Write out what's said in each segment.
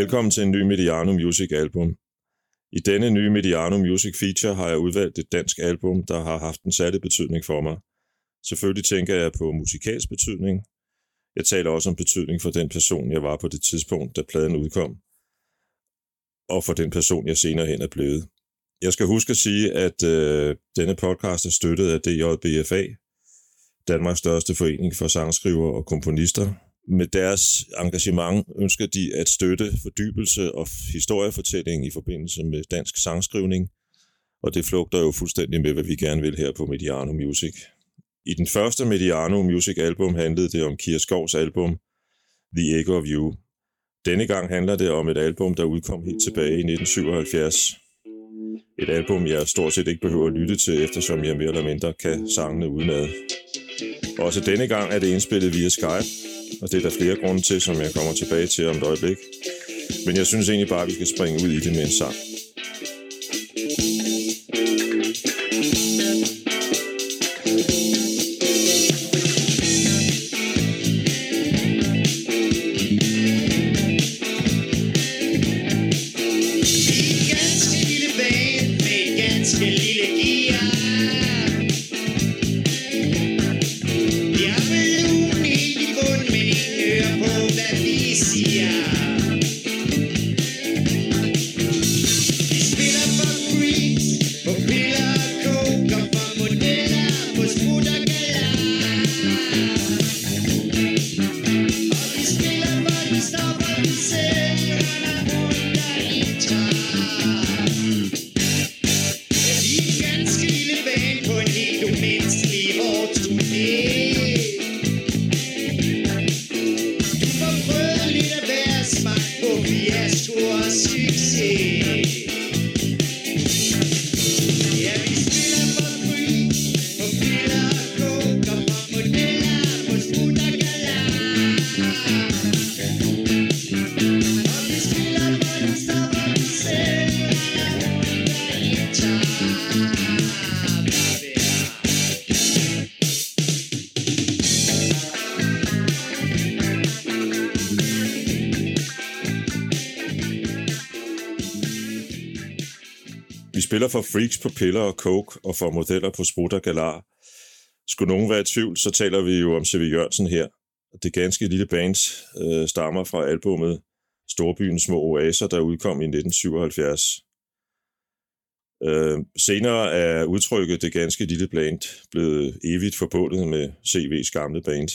Velkommen til en ny Mediano Music album. I denne nye Mediano Music feature har jeg udvalgt et dansk album, der har haft en særlig betydning for mig. Selvfølgelig tænker jeg på musikalsk betydning. Jeg taler også om betydning for den person, jeg var på det tidspunkt, da pladen udkom. Og for den person, jeg senere hen er blevet. Jeg skal huske at sige, at øh, denne podcast er støttet af DJBFA, Danmarks største forening for sangskriver og komponister, med deres engagement ønsker de at støtte fordybelse og historiefortælling i forbindelse med dansk sangskrivning, og det flugter jo fuldstændig med, hvad vi gerne vil her på Mediano Music. I den første Mediano Music album handlede det om Kira Skovs album The Echo of You. Denne gang handler det om et album, der udkom helt tilbage i 1977. Et album, jeg stort set ikke behøver at lytte til, eftersom jeg mere eller mindre kan sangene udenad. Også denne gang er det indspillet via Skype, og det er der flere grunde til, som jeg kommer tilbage til om et øjeblik. Men jeg synes egentlig bare, at vi skal springe ud i det med en sang. Spiller for freaks på piller og coke og for modeller på sprut og galar. Skulle nogen være i tvivl, så taler vi jo om C.V. Jørgensen her. Det ganske lille band øh, stammer fra albumet Storbyens små oaser, der udkom i 1977. Øh, senere er udtrykket det ganske lille band blevet evigt forbundet med CV's gamle band.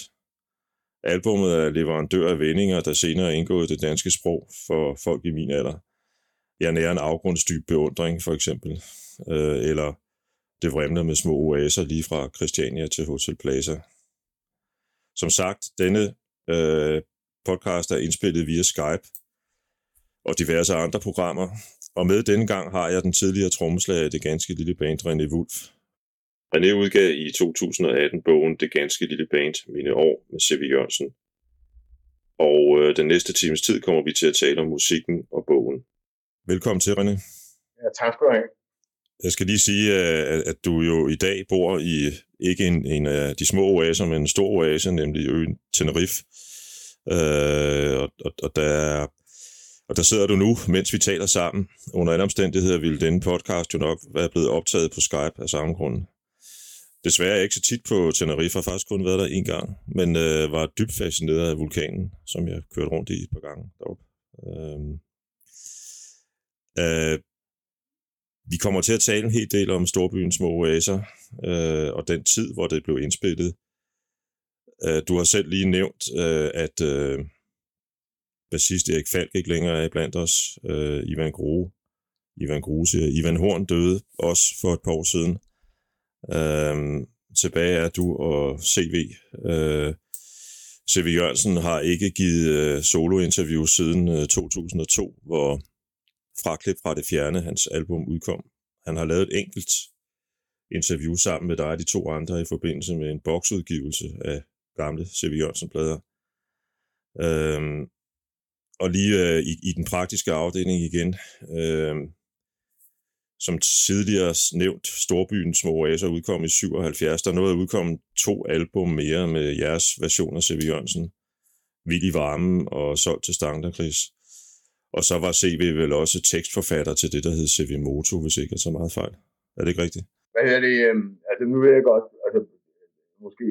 Albummet er leverandør af vendinger, der senere er indgået det danske sprog for folk i min alder jeg nærer en afgrundsdyb beundring, for eksempel. Øh, eller det vrimler med små oaser lige fra Christiania til Hotel Plaza. Som sagt, denne øh, podcast er indspillet via Skype og diverse andre programmer. Og med denne gang har jeg den tidligere trommeslager af det ganske lille band René Wulf. René udgav i 2018 bogen Det ganske lille band Mine år med C.V. Jørgensen. Og øh, den næste times tid kommer vi til at tale om musikken og bogen. Velkommen til, René. Ja, tak skal du have. Jeg skal lige sige, at du jo i dag bor i ikke en, en af de små oaser, men en stor oase, nemlig øen Tenerife. Øh, og, og, og, der, og der sidder du nu, mens vi taler sammen. Under andre omstændigheder ville denne podcast jo nok være blevet optaget på Skype af samme grund. Desværre er jeg ikke så tit på Tenerife, har faktisk kun været der en gang, men øh, var dybt fascineret af vulkanen, som jeg kørte rundt i et par gange deroppe. Øh, Øh, vi kommer til at tale en hel del om Storbyens små oaser, øh, og den tid, hvor det blev indspillet. Øh, du har selv lige nævnt, øh, at øh, bassist Erik Falk ikke længere er blandt os. Øh, Ivan Grue, Ivan Gruse, Ivan Horn døde også for et par år siden. Øh, tilbage er du og CV. Øh, CV Jørgensen har ikke givet øh, solo-interview siden øh, 2002, hvor fraklip fra det fjerne, hans album udkom. Han har lavet et enkelt interview sammen med dig og de to andre i forbindelse med en boksudgivelse af gamle C.V. Jørgensen-plader. Øhm, og lige øh, i, i den praktiske afdeling igen, øh, som tidligere nævnt, Storbyens små oaser udkom i 77. Der nåede at udkomme to album mere med jeres version af C.V. Jørgensen. Vild i varmen og Solgt til Stanglerkris. Og så var CV vel også tekstforfatter til det, der hed CV Moto, hvis ikke er så meget fejl. Er det ikke rigtigt? Hvad er det? Øh, altså nu ved jeg godt, altså måske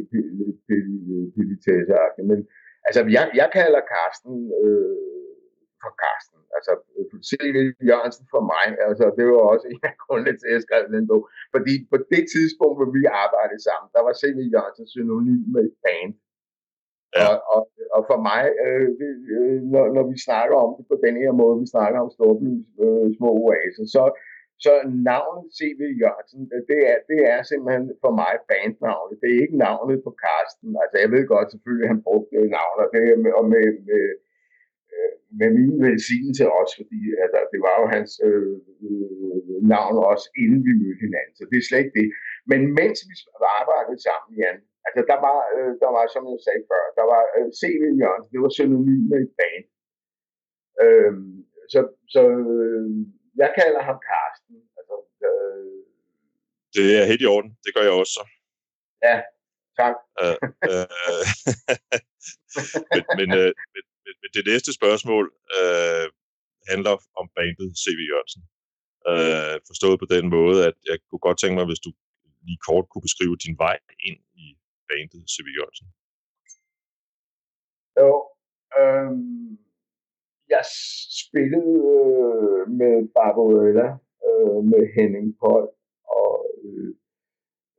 pilitæseagtigt, men altså jeg, jeg kalder Karsten øh, for Karsten. Altså C.V. Jørgensen for mig, altså det var også en af grundene til, at jeg skrev den bog. Fordi på det tidspunkt, hvor vi arbejdede sammen, der var C.V. Jørgensen synonym med et band. Ja. Og, og, og for mig, øh, øh, når, når vi snakker om det på den her måde, vi snakker om Storbyens øh, små oaser, så, så navnet C.V. Jørgensen, øh, det er, det er simpelthen for mig bandnavnet. Det er ikke navnet på Karsten. Altså jeg ved godt selvfølgelig, at han brugte navnet, og, det, og med, med, øh, med min velsignelse også, fordi altså, det var jo hans øh, øh, navn også, inden vi mødte hinanden. Så det er slet ikke det. Men mens vi arbejdede sammen, Jan, altså der var, øh, der var som jeg sagde før, der var øh, C.V. Jørgensen, det var synonym med et band. Øh, så så øh, jeg kalder ham Karsten. Altså, øh, det er helt i orden. Det gør jeg også så. Ja, tak. øh, øh, men, men, øh, men, men det næste spørgsmål øh, handler om bandet C.V. Jørgensen. Øh, forstået på den måde, at jeg kunne godt tænke mig, hvis du lige kort kunne beskrive din vej ind i bandet C.V. Jørgensen. Jo, øh, jeg spillede øh, med Barbarella, øh, med Henning Pold og øh,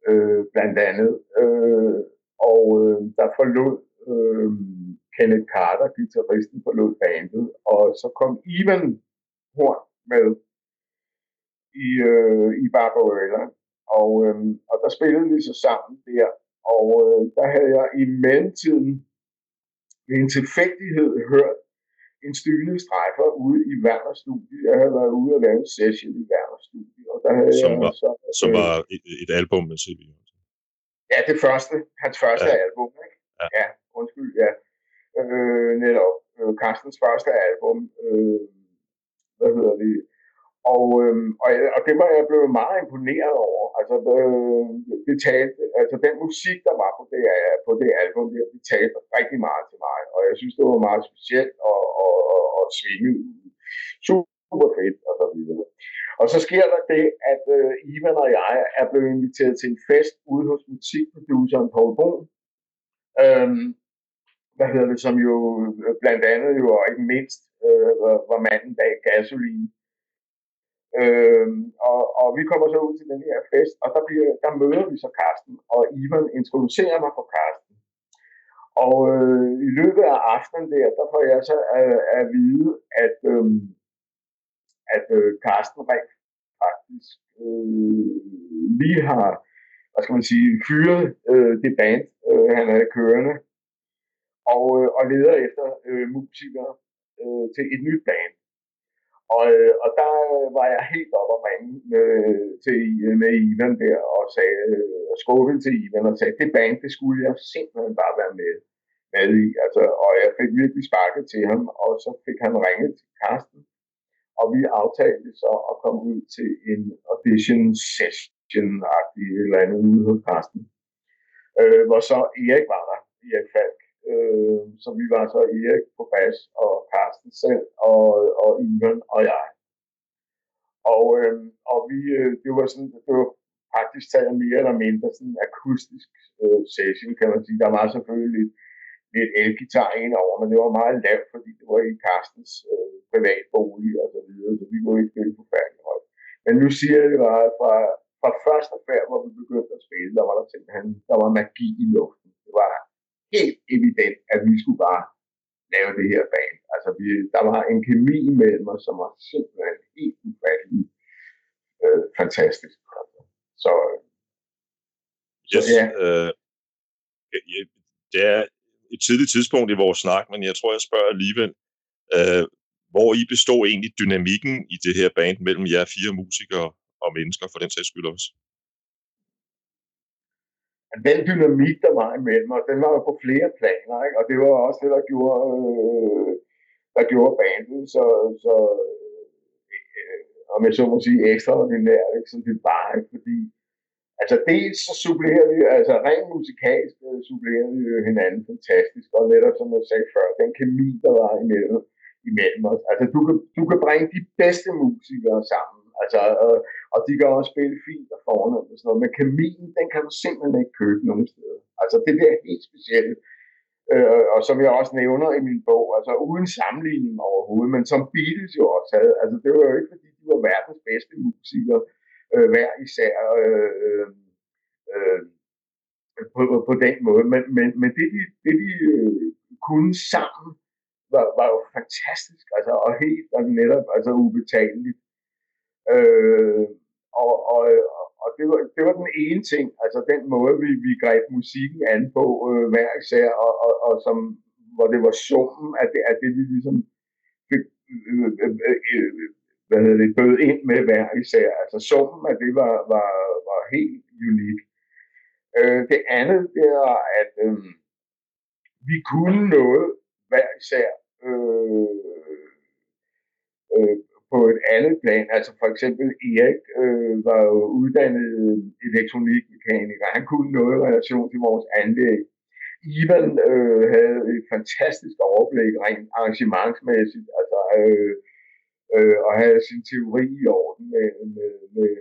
øh, blandt andet. Øh, og øh, der forlod øh, Kenneth Carter, guitaristen, forlod bandet, og så kom Ivan Horn med i, øh, i Barbarella. Og, øh, og der spillede vi så sammen der, og øh, der havde jeg i mellemtiden ved en tilfældighed hørt en styrende strejfer ude i Werner Studie. Jeg havde været ude og lave en session i Werner Studie. Og der havde som, jeg var, så, som var et, et album med C.V. Ja, det første. Hans første ja. album, ikke? Ja. ja, undskyld, ja. Øh, netop. Øh, Carstens første album. Øh, hvad hedder det? Og, øh, og, og det var jeg blevet meget imponeret over. Altså, øh, det talte, altså den musik, der var på det, på det album, det, det talte rigtig meget til mig. Og jeg synes, det var meget specielt og, og, og, og svinget. Super fedt og så videre. Og så sker der det, at øh, Ivan og jeg er blevet inviteret til en fest ude hos musikproduceren Paul Brun. Øhm, hvad hedder det, som jo øh, blandt andet jo og ikke mindst øh, var manden bag Gasoline. Øh, og, og vi kommer så ud til den her fest, og der, bliver, der møder vi så Karsten, og Ivan introducerer mig for Karsten. Og øh, i løbet af aftenen der, der får jeg så at, at vide, at, øh, at øh, Karsten rent faktisk øh, lige har, hvad skal man sige, fyret øh, det band, øh, han havde kørende, og, øh, og leder efter øh, musikere øh, til et nyt band. Og, øh, og der øh, var jeg helt op og ringe med, øh, til, med Ivan der, og sagde, og skubbede til Ivan og sagde, det band, det skulle jeg simpelthen bare være med, med i. Altså, og jeg fik virkelig sparket til ham, og så fik han ringet til Karsten, og vi aftalte så at komme ud til en audition session-agtig eller andet ude hos Karsten. Øh, hvor så Erik var der, Erik Falk, øh, så vi var så Erik på bas, og Carsten selv, og, og Ivan og jeg. Og, øh, og vi, øh, det var sådan, det var faktisk taget mere eller mindre sådan en akustisk øh, session, kan man sige. Der var selvfølgelig lidt, lidt elgitar ind over, men det var meget lavt, fordi det var i Carstens øh, privatbolig og så videre, så vi må ikke spille forfærdeligt højt. Men nu siger jeg det bare, fra, fra første færd, hvor vi begyndte at spille, der var der simpelthen, der var magi i luften. Det var helt evident, at vi skulle bare lave det her band. Altså, vi, der var en kemi imellem os, som var simpelthen helt ufattelig øh, fantastisk. Så, yes, så ja. Øh, det er et tidligt tidspunkt i vores snak, men jeg tror, jeg spørger alligevel, øh, hvor I bestod egentlig dynamikken i det her band mellem jer fire musikere og mennesker, for den sags skyld også? Den dynamik, der var imellem os, den var jo på flere planer, ikke? og det var også det, der gjorde, øh, der gjorde bandet så, så øh, om jeg så må sige, ekstraordinært, ikke? som det var, ikke? fordi altså dels så supplerer vi, altså rent musikalsk øh, supplerer vi hinanden fantastisk, og netop som jeg sagde før, den kemi, der var imellem, imellem os. Altså, du kan, du kan bringe de bedste musikere sammen, altså, og, og de kan også spille fint og fornemt og sådan noget, men kemien, den kan du simpelthen ikke købe nogen steder. Altså, det der er helt specielt. Øh, og som jeg også nævner i min bog, altså uden sammenligning overhovedet, men som Beatles jo også havde. Altså, det var jo ikke, fordi de var verdens bedste musikere, øh, hver især. Øh, øh, øh, på, på den måde. Men, men, men det, de, det, de øh, kunne sammen, var, var jo fantastisk, altså, og helt og netop altså, ubetaleligt. Øh, og, og, og det, var, det var den ene ting, altså den måde, vi, vi greb musikken an på øh, hver især, og, og, og som, hvor det var summen af det, af det vi ligesom fik, øh, øh, øh, hvad hedder det, bød ind med hver især. Altså summen af det var, var, var helt unik. Øh, det andet, det er, at øh, vi kunne noget hver især øh, øh, på et andet plan. Altså for eksempel Erik øh, var jo uddannet elektronikmekaniker. Han kunne noget i relation til vores anlæg. Ivan øh, havde et fantastisk overblik rent arrangementsmæssigt, altså, øh, øh, og havde sin teori i orden med, med, med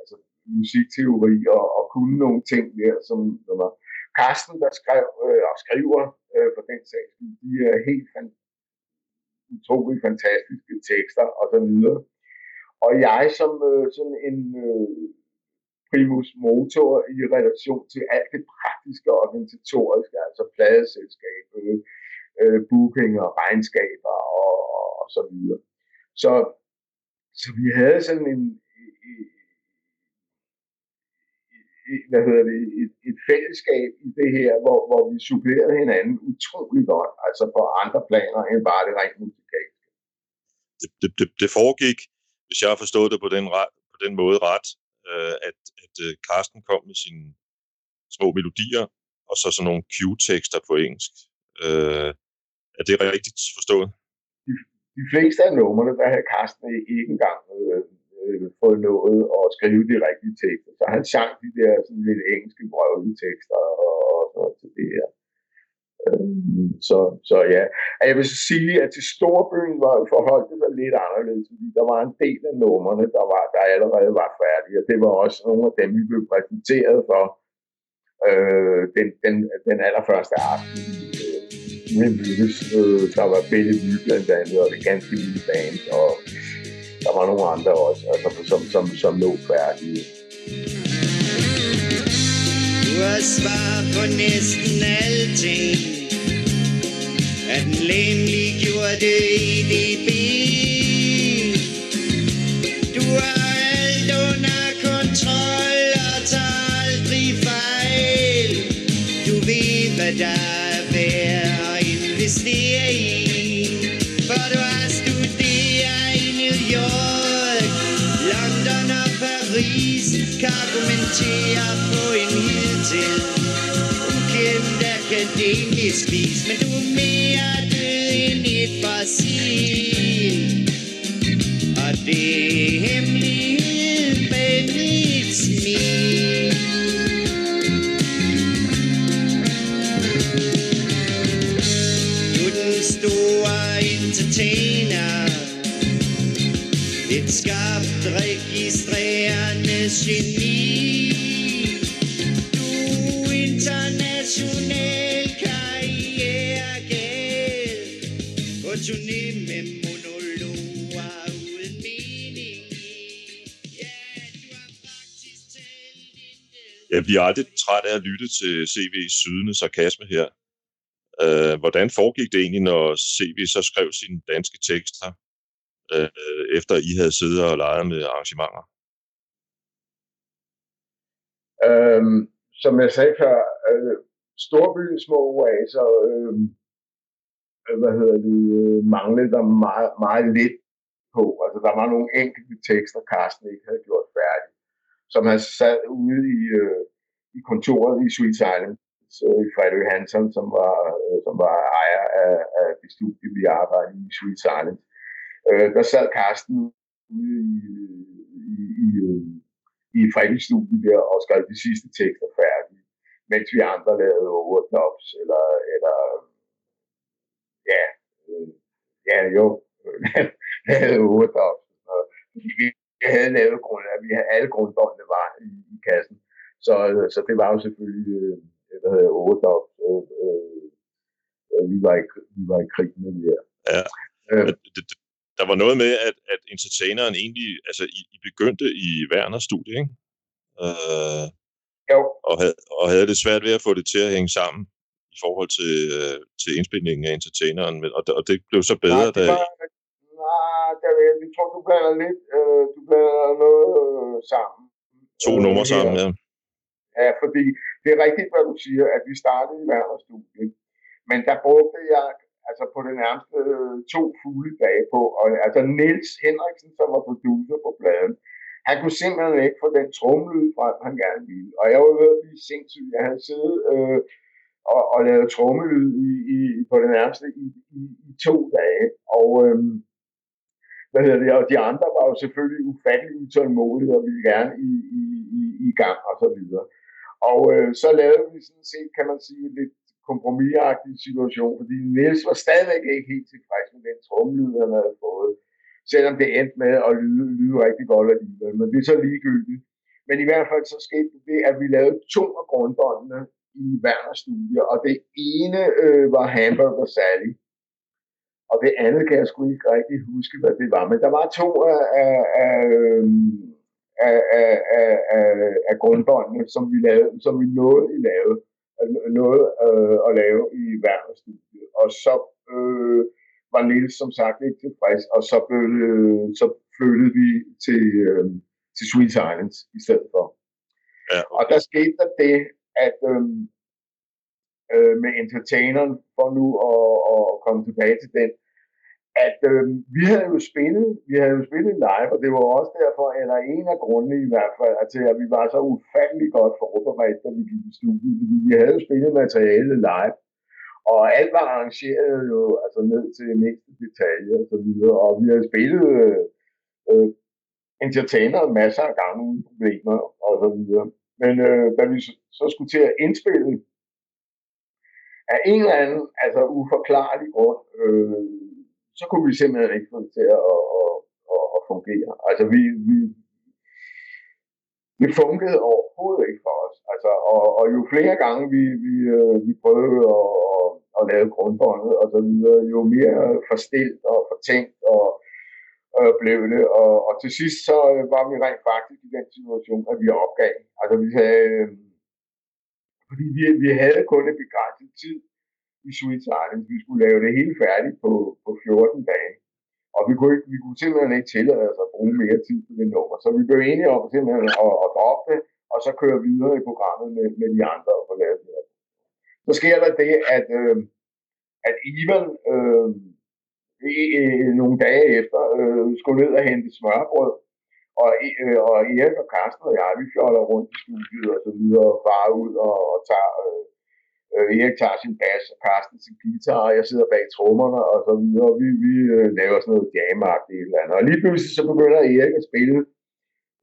altså, musikteori og, og kunne nogle ting der, som der var. Carsten, der skrev øh, og skriver øh, for den sag, de er helt fantastiske utrolig fantastiske tekster og så videre. Og jeg som øh, sådan en øh, primus motor i relation til alt det praktiske og organisatoriske, altså pladeselskab, øh, booking og regnskaber og, og, og så videre. Så, så vi havde sådan en, hvad hedder det, et, et fællesskab i det her, hvor, hvor vi supplerede hinanden utrolig godt, altså på andre planer end bare det rent musikalske. Det, det, det, det foregik, hvis jeg har forstået det på den, på den måde ret, øh, at, at øh, Carsten kom med sine små melodier, og så sådan nogle cue-tekster på engelsk. Øh, er det rigtigt forstået? De, de fleste af numrene, der havde Carsten ikke engang øh, øh, fået noget og skrive de rigtige tekster. Så han sang de der sådan lidt engelske brøvlige tekster og, og sådan noget til det her. Øhm, så, så ja, og jeg vil så sige, at til Storbyen var forholdt det sig lidt anderledes, fordi der var en del af numrene, der, var, der allerede var færdige, og det var også nogle af dem, vi blev præsenteret for øh, den, den, den allerførste aften. Øh, øh, der var Bette Vy blandt andet, og det ganske lille band, og der var nogle andre også, altså, som, som, som lå færdige. Du har svar på næsten alting At den læmlige gjorde det i Du til at få en hidtil ukendt akademisk vis, men du er mere død end et fossil. Og det er hemmelighed med mit smil. Du er den store entertainer, et skarpt registrerende geni. Bliver aldrig træt af at lytte til CV's sydende sarkasme her. Øh, hvordan foregik det egentlig, når CV så skrev sine danske tekster, øh, efter I havde siddet og leget med arrangementer? Øhm, som jeg sagde før, øh, storbyens små oaser, øhm, øh, hvad hedder det, øh, manglede der meget, meget lidt på. Altså, der var nogle enkelte tekster, Carsten ikke havde gjort færdigt, som han sad ude i, øh, i kontoret i Sweet Island. Så Fredrik Hansen, som var, øh, som var ejer af, af det studie, vi arbejdede i Sweet Island. Øh, der sad Carsten ude i, i, i, øh, i Frederiks studie der og skrev de sidste tekster færdige, mens vi andre lavede overdubs, eller, eller ja, øh, ja, jo, lavede overdubs. Vi, vi havde lavet grund, at vi havde alle grundbåndene var i, i kassen. Så, så det var jo selvfølgelig, øh, hvad hedder overdubs. Øh, øh, vi, var i, vi var i krig med det her. Ja. Øh, det, det, der var noget med, at, at entertaineren egentlig, altså I, I begyndte i Werner studie, ikke? Øh, jo. Og havde, og havde det svært ved at få det til at hænge sammen i forhold til, øh, til indspilningen af entertaineren, men, og, og det blev så bedre, nej, det var, da... Nej, der, jeg tror, du blander lidt, øh, du blander noget øh, sammen. To øh, numre sammen, ja. Ja, fordi det er rigtigt, hvad du siger, at vi startede i Werners men der brugte jeg altså på det nærmeste øh, to fulde dage på. Og, altså Niels Henriksen, som var producer på pladen, han kunne simpelthen ikke få den trumlyd frem, han gerne ville. Og jeg var ved at blive sindssyg. Jeg havde siddet øh, og, og lavet trommelyd i, i, på det nærmeste i, i, i to dage. Og øh, hvad hedder det, og de andre var jo selvfølgelig ufattelig utålmodige og ville gerne i, i, i, i gang og så videre. Og øh, så lavede vi sådan set, kan man sige, lidt kompromisagtig situation, fordi Niels var stadigvæk ikke helt tilfreds med den trommelyd, han havde fået, selvom det endte med at lyde, lyde rigtig godt alligevel, men det er så ligegyldigt. Men i hvert fald så skete det, at vi lavede to af grundbåndene i Werner Studie, og det ene øh, var Hamburger Sally, og det andet kan jeg sgu ikke rigtig huske, hvad det var, men der var to af, af, af, øhm, af, af, af, af, af grundbåndene, som vi, lavede, som vi nåede i lavede noget øh, at lave i Werner-studiet. Og så øh, var Niels som sagt ikke tilfreds, og så, blev, øh, så flyttede vi til, øh, til Sweet Silence i stedet for. Ja, okay. Og der skete der det, at øh, øh, med entertaineren, for nu at, at komme tilbage til den, at øh, vi havde jo spillet, vi havde jo spillet live, og det var også derfor, eller en af grundene i hvert fald, at, at vi var så ufattelig godt forberedt, da vi gik i studiet, fordi vi havde jo spillet materialet live, og alt var arrangeret jo altså ned til mindste detalje og så videre, og vi havde spillet øh, øh, entertainer masser af gange uden problemer og så videre. Men øh, da vi så, så skulle til at indspille, af en eller anden altså uforklarlig grund, øh, så kunne vi simpelthen ikke få det til at, at, at, at fungere. Altså vi, vi, det fungerede overhovedet ikke for os. Altså, og, og jo flere gange vi, vi, øh, vi prøvede at, at, at lave grundbåndet og så videre, jo mere forstilt og fortænkt og øh, blev det. Og, og til sidst så øh, var vi rent faktisk i den situation, at vi opgav. Altså vi havde, øh, fordi vi, vi havde kun en begrænset tid i Sweet Silence. Vi skulle lave det hele færdigt på, på 14 dage. Og vi kunne, ikke, vi kunne simpelthen ikke tillade os at bruge mere tid på det nummer. Så vi blev enige om simpelthen at, at droppe det, og så køre videre i programmet med, med de andre og få lavet det. Så sker der det, at, øh, at Ivan øh, i, nogle dage efter øh, skulle ned og hente smørbrød, og, øh, og Erik og Carsten og jeg, vi fjoller rundt i studiet og så videre, og farer ud og, og tager øh, Øh, Erik tager sin bas, og Carsten sin guitar, og jeg sidder bag trommerne, og så videre, og vi, vi øh, laver sådan noget jam et eller andet. Og lige pludselig så begynder Erik at spille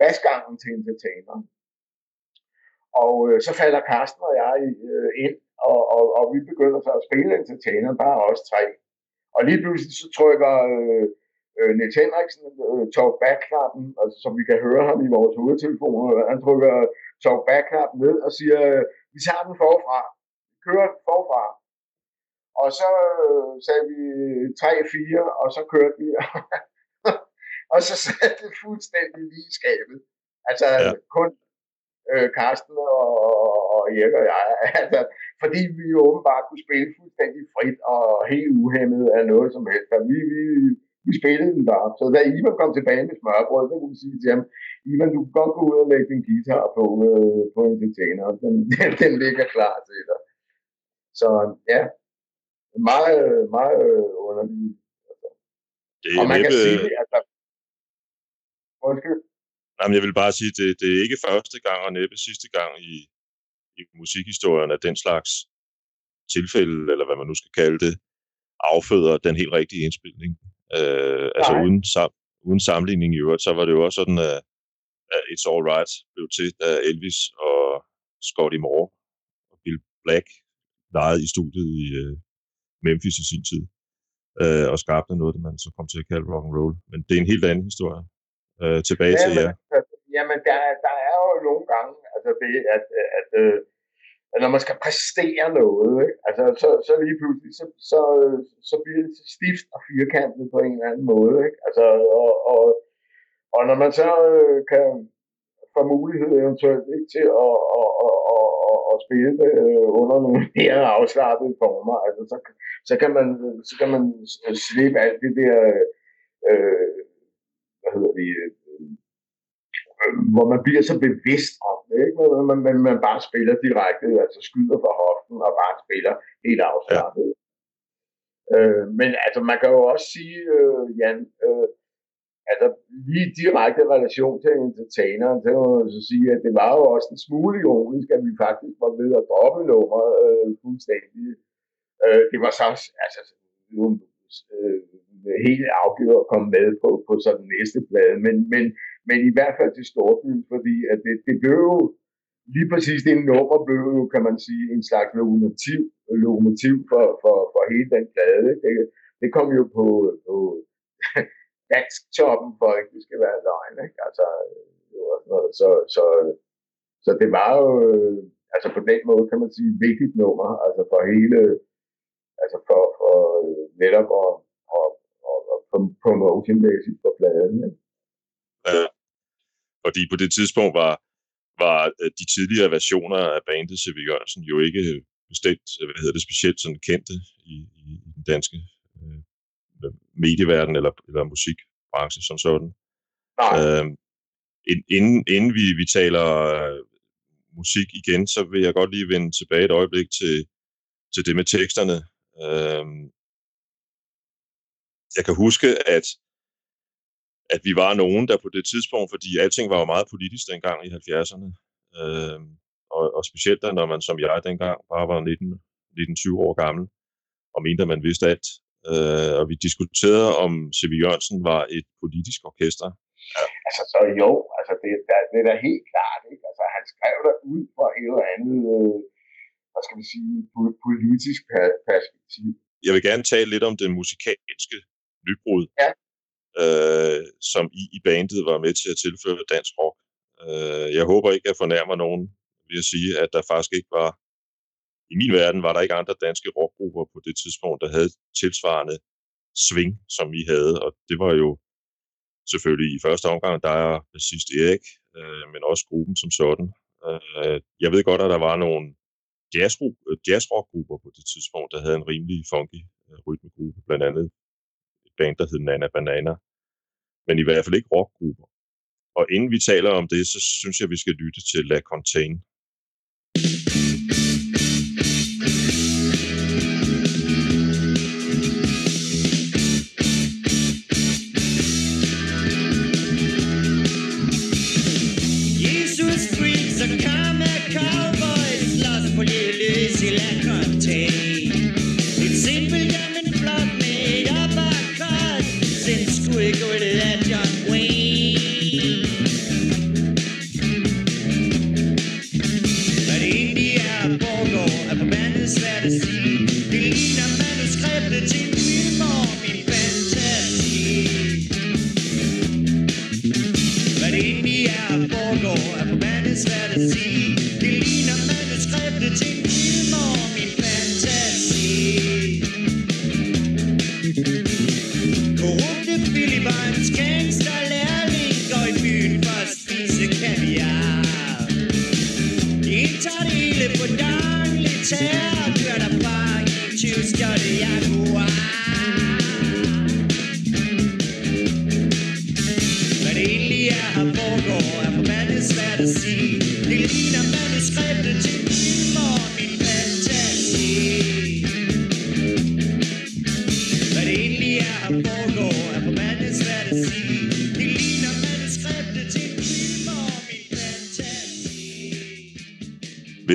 basgangen til entertaineren. Og øh, så falder Carsten og jeg øh, ind, og, og, og vi begynder så at spille entertaineren, bare os tre. Og lige pludselig så trykker øh, øh, Niels Henriksen øh, talk back-knappen, altså, som vi kan høre ham i vores hovedtelefoner. Han trykker talk back-knappen ned og siger, øh, vi tager den forfra køre forfra. Og så øh, sagde vi 3-4, og så kørte vi. og så satte det fuldstændig lige i skabet. Altså ja. kun øh, Karsten og, og Erik og jeg. Altså, fordi vi jo åbenbart kunne spille fuldstændig frit og helt uhemmet af noget som helst. Altså, vi, vi, vi spillede den bare. Så da Ivan kom tilbage med smørbrød, så kunne vi sige til ham, Ivan, du kan godt gå ud og lægge din guitar på, øh, på entertainer. Den, den, den ligger klar til dig. Så ja, meget, meget underligt. Det er og man næppe... kan sige, at der... Undskyld. Jamen, jeg vil bare sige, det, det er ikke første gang og næppe sidste gang i, i musikhistorien af den slags tilfælde, eller hvad man nu skal kalde det, afføder den helt rigtige indspilning. Øh, altså uden, sam, uden sammenligning i øvrigt, så var det jo også sådan, at, at It's All Right blev til, da Elvis og Scotty Moore og Bill Black lejet i studiet i uh, Memphis i sin tid. øh, og skabte noget, man så kom til at kalde rock and roll. Men det er en helt anden historie. Øh, tilbage ja, til jer. Ja. Jamen, der, der er jo nogle gange, altså det, at, at, at, øh, at når man skal præstere noget, ikke? Altså, så, så lige pludselig, så, så, så bliver det stift og firkantet på en eller anden måde. Ikke? Altså, og, og, og når man så øh, kan få mulighed eventuelt ikke, til at, at, at, at, at, at spille det øh, under nogle mere afslappede former, altså, så, så, kan man, så kan man slippe alt det der, øh, hvad hedder det, øh, hvor man bliver så bevidst om det, ikke? Man, man, man, man bare spiller direkte, altså skyder fra hoften og bare spiller helt afslappet. Ja. Øh, men altså, man kan jo også sige, øh, Jan, øh, altså lige direkte relation til entertaineren, så må man så sige, at det var jo også en smule ironisk, at vi faktisk var ved at droppe nummer øh, fuldstændig. Øh, det var så altså, øh, helt afgjort at komme med på, på sådan næste plade, men, men, men i hvert fald til Storbyen, fordi at det, det blev jo lige præcis det nummer blev jo, kan man sige, en slags lokomotiv, lokomotiv for, for, for hele den plade. Det, det kom jo på, på dansk toppen for, at det skal være løgn. Ikke? Altså, øh, så, så, så det var jo, øh, altså på den måde kan man sige, et vigtigt nummer, altså for hele, altså for, for øh, netop at, at, at, at promotion-mæssigt på pladen. Ikke? Ja, fordi på det tidspunkt var, var de tidligere versioner af bandet C.V. Jørgensen jo ikke bestemt, hvad hedder det, specielt sådan kendte i, i, den danske medieverden eller, eller musikbranche som sådan. Nej. Øh, inden, inden vi, vi taler øh, musik igen, så vil jeg godt lige vende tilbage et øjeblik til, til det med teksterne. Øh, jeg kan huske, at at vi var nogen, der på det tidspunkt, fordi alting var jo meget politisk dengang i 70'erne, øh, og, og specielt da, når man som jeg dengang bare var 19, 19-20 år gammel, og mente, at man vidste alt. Øh, og vi diskuterede, om C.V. Jørgensen var et politisk orkester. Ja. Altså, så jo, altså det, der, det er da helt klart, ikke? Altså, han skrev der ud fra et eller andet, øh, hvad skal vi sige, politisk perspektiv. Jeg vil gerne tale lidt om det musikalske nybrud. Ja øh, som I i bandet var med til at tilføre dansk rock. Øh, jeg håber ikke, at jeg fornærmer nogen ved at sige, at der faktisk ikke var, i min verden var der ikke andre danske rockgrupper på det tidspunkt, der havde tilsvarende sving, som vi havde, og det var jo selvfølgelig i første omgang, der er sidst Erik, øh, men også gruppen som sådan. Øh, jeg ved godt, at der var nogle øh, jazzrockgrupper på det tidspunkt, der havde en rimelig funky øh, rytmegruppe, blandt andet et band, der hed Nana Banana, men i hvert fald ikke rockgrupper. Og inden vi taler om det, så synes jeg, vi skal lytte til La Containe.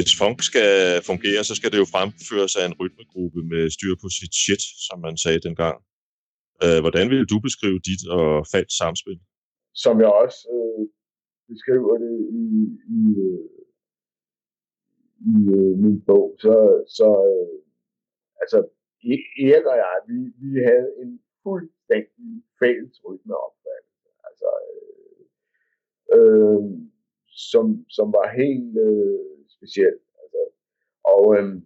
Hvis funk skal fungere, så skal det jo fremføres af en rytmegruppe med styr på sit shit, som man sagde dengang. Øh, hvordan vil du beskrive dit og Falds samspil? Som jeg også øh, beskriver det i, i, øh, i øh, min bog, så, så øh, altså e- Erik og jeg, vi, vi havde en fuldstændig fælles rytmeopfattelse. Altså, øh, øh, som, som var helt øh, speciel. Altså, og øhm,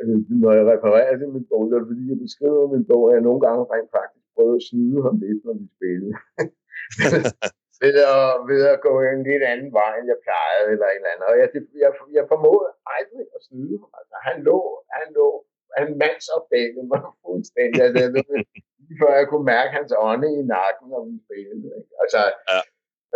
øh, når jeg refererer til min bog, så er det fordi, jeg beskriver min bog, at jeg nogle gange rent faktisk prøver at snyde ham lidt, når vi spillede. ved, at, ved at gå en lidt anden vej, end jeg plejede, eller en eller anden. Og jeg, jeg, jeg formåede aldrig at snyde ham. Altså, han lå, han lå, han mandsopdagede mig fuldstændig. Altså, lige før jeg kunne mærke hans ånde i nakken, når vi spillede. Ikke? Altså, ja.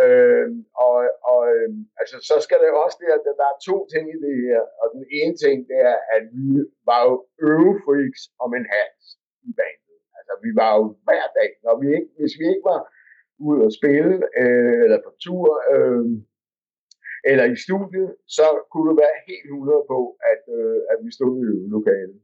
Øh, og, og øh, altså, så skal det også det, at der er to ting i det her. Og den ene ting, det er, at vi var jo øvefreaks om en hals i banen. Altså, vi var jo hver dag, når vi ikke, hvis vi ikke var ud og spille, øh, eller på tur, øh, eller i studiet, så kunne du være helt 100 på, at, øh, at vi stod i øvelokalet.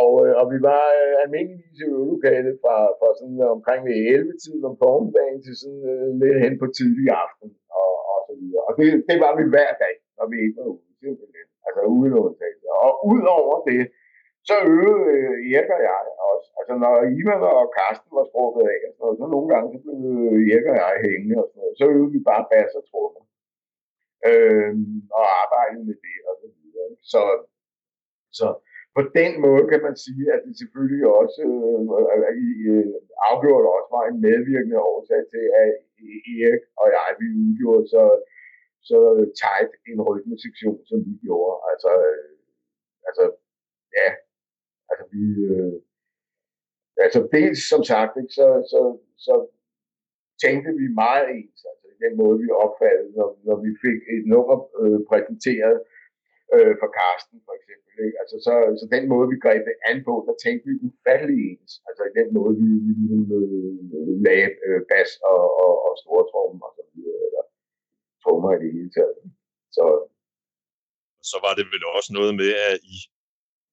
Og, øh, og vi var øh, almindeligvis i øvelokalet fra, fra sådan omkring ved 11 tiden om formiddagen til sådan øh, lidt hen på tidlig aften og, og så videre. Og det, det var vi hver dag, når vi ikke var ude, simpelthen. Altså uden undtagelse. Og udover det, så øvede øh, Erik og jeg også. Altså når Ivan og Karsten var sprukket af, og sådan noget, så nogle gange så blev øh, Erik og jeg hængende og sådan noget. Så øvede vi bare bass og trommer. Øh, og arbejdede med det og så videre. Så, så på den måde kan man sige, at det selvfølgelig også øh, øh, afgjort også var en medvirkende årsag til, at Erik og jeg, vi udgjorde så, så tight en rytmesektion, som vi gjorde. Altså, øh, altså ja, altså vi, øh, altså dels som sagt, ikke, så, så, så tænkte vi meget ens, altså den måde, vi opfattede, når, når vi fik et nummer øh, præsenteret øh, for Karsten for eksempel. Ikke? Altså, så, så den måde, vi greb det an på, der tænkte vi ufattelig ens. Altså i den måde, vi, vi ligesom, øh, lagde øh, bas og, og, og store trommer og så videre, eller trommer i det hele taget. Så, så var det vel også noget med, at I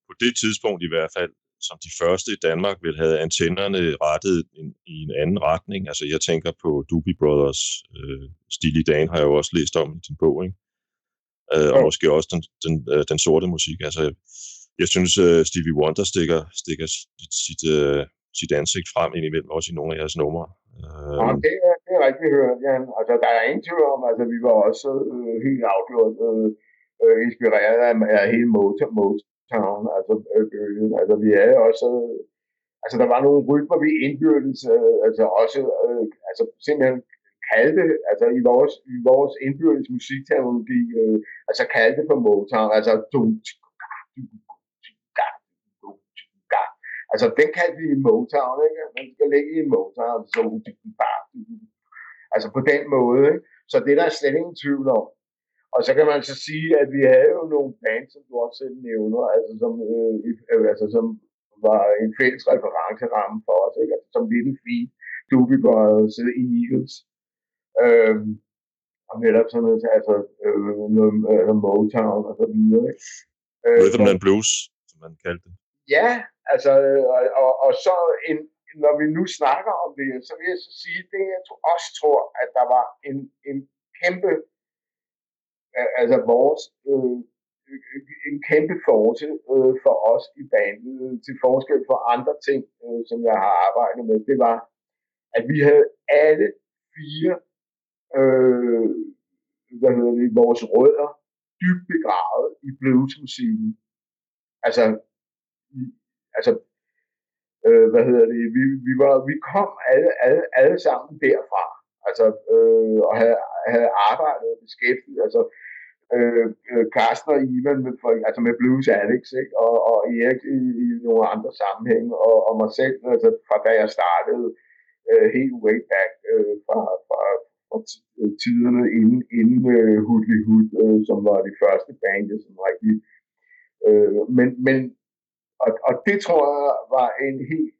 på det tidspunkt i hvert fald, som de første i Danmark vil have antennerne rettet in, i en anden retning. Altså jeg tænker på Doobie Brothers, øh, Steely Dan har jeg jo også læst om i din bog, ikke? Øh, og måske også den, den, øh, den sorte musik. Altså jeg synes, uh, Stevie Wonder stikker, stikker sit, sit, uh, sit ansigt frem ind imellem også i nogle af jeres numre. Uh, ja, det er, det er rigtigt hørt, Jan. Altså, der er ingen tvivl om, altså, vi var også uh, helt afgjort uh, uh, inspireret af, af hele Motown, Town, altså øh, bølgen. Altså vi havde også, øh, altså der var nogle rytmer, vi indbyrdes, øh, altså også, øh, altså simpelthen kalde, altså i vores, i vores indbyrdes musikterminologi, øh, altså kaldte på Motown, altså Altså, den kaldte vi Motown, ikke? Man skal ligge i Motown, så altså på den måde, ikke? Så det der er slet ingen tvivl om. Og så kan man så sige, at vi havde jo nogle bands, som du også selv nævner, altså som, øh, øh, altså som var en fælles referenceramme for os, ikke? Altså, som Little Feet, Doobie Brothers, Eagles, øh, og netop sådan noget, altså øh, noget, øh, Motown og så videre. Øh, Rhythm and Blues, som man kaldte det. Ja, altså, og, og, og så en, når vi nu snakker om det, så vil jeg så sige, det jeg også tror, at der var en, en kæmpe altså vores øh, en kæmpe force øh, for os i bandet, til forskel for andre ting, øh, som jeg har arbejdet med, det var, at vi havde alle fire øh, hvad hedder det, vores rødder dybt begravet i bluesmusikken. Altså, altså øh, hvad hedder det, vi, vi, var, vi kom alle, alle, alle sammen derfra, altså, øh, og havde, havde arbejdet og beskæftiget, altså, øh, øh, Carsten og Ivan med, for, altså med Blues Alex, ikke? Og, og Erik i, i nogle andre sammenhænge, og, og mig selv, altså fra da jeg startede øh, helt way back øh, fra, fra, og tiderne inden, inden øh, uh, Hoodly Hood, uh, som var de første band, som rigtig... Uh, men, men og, og det tror jeg var en helt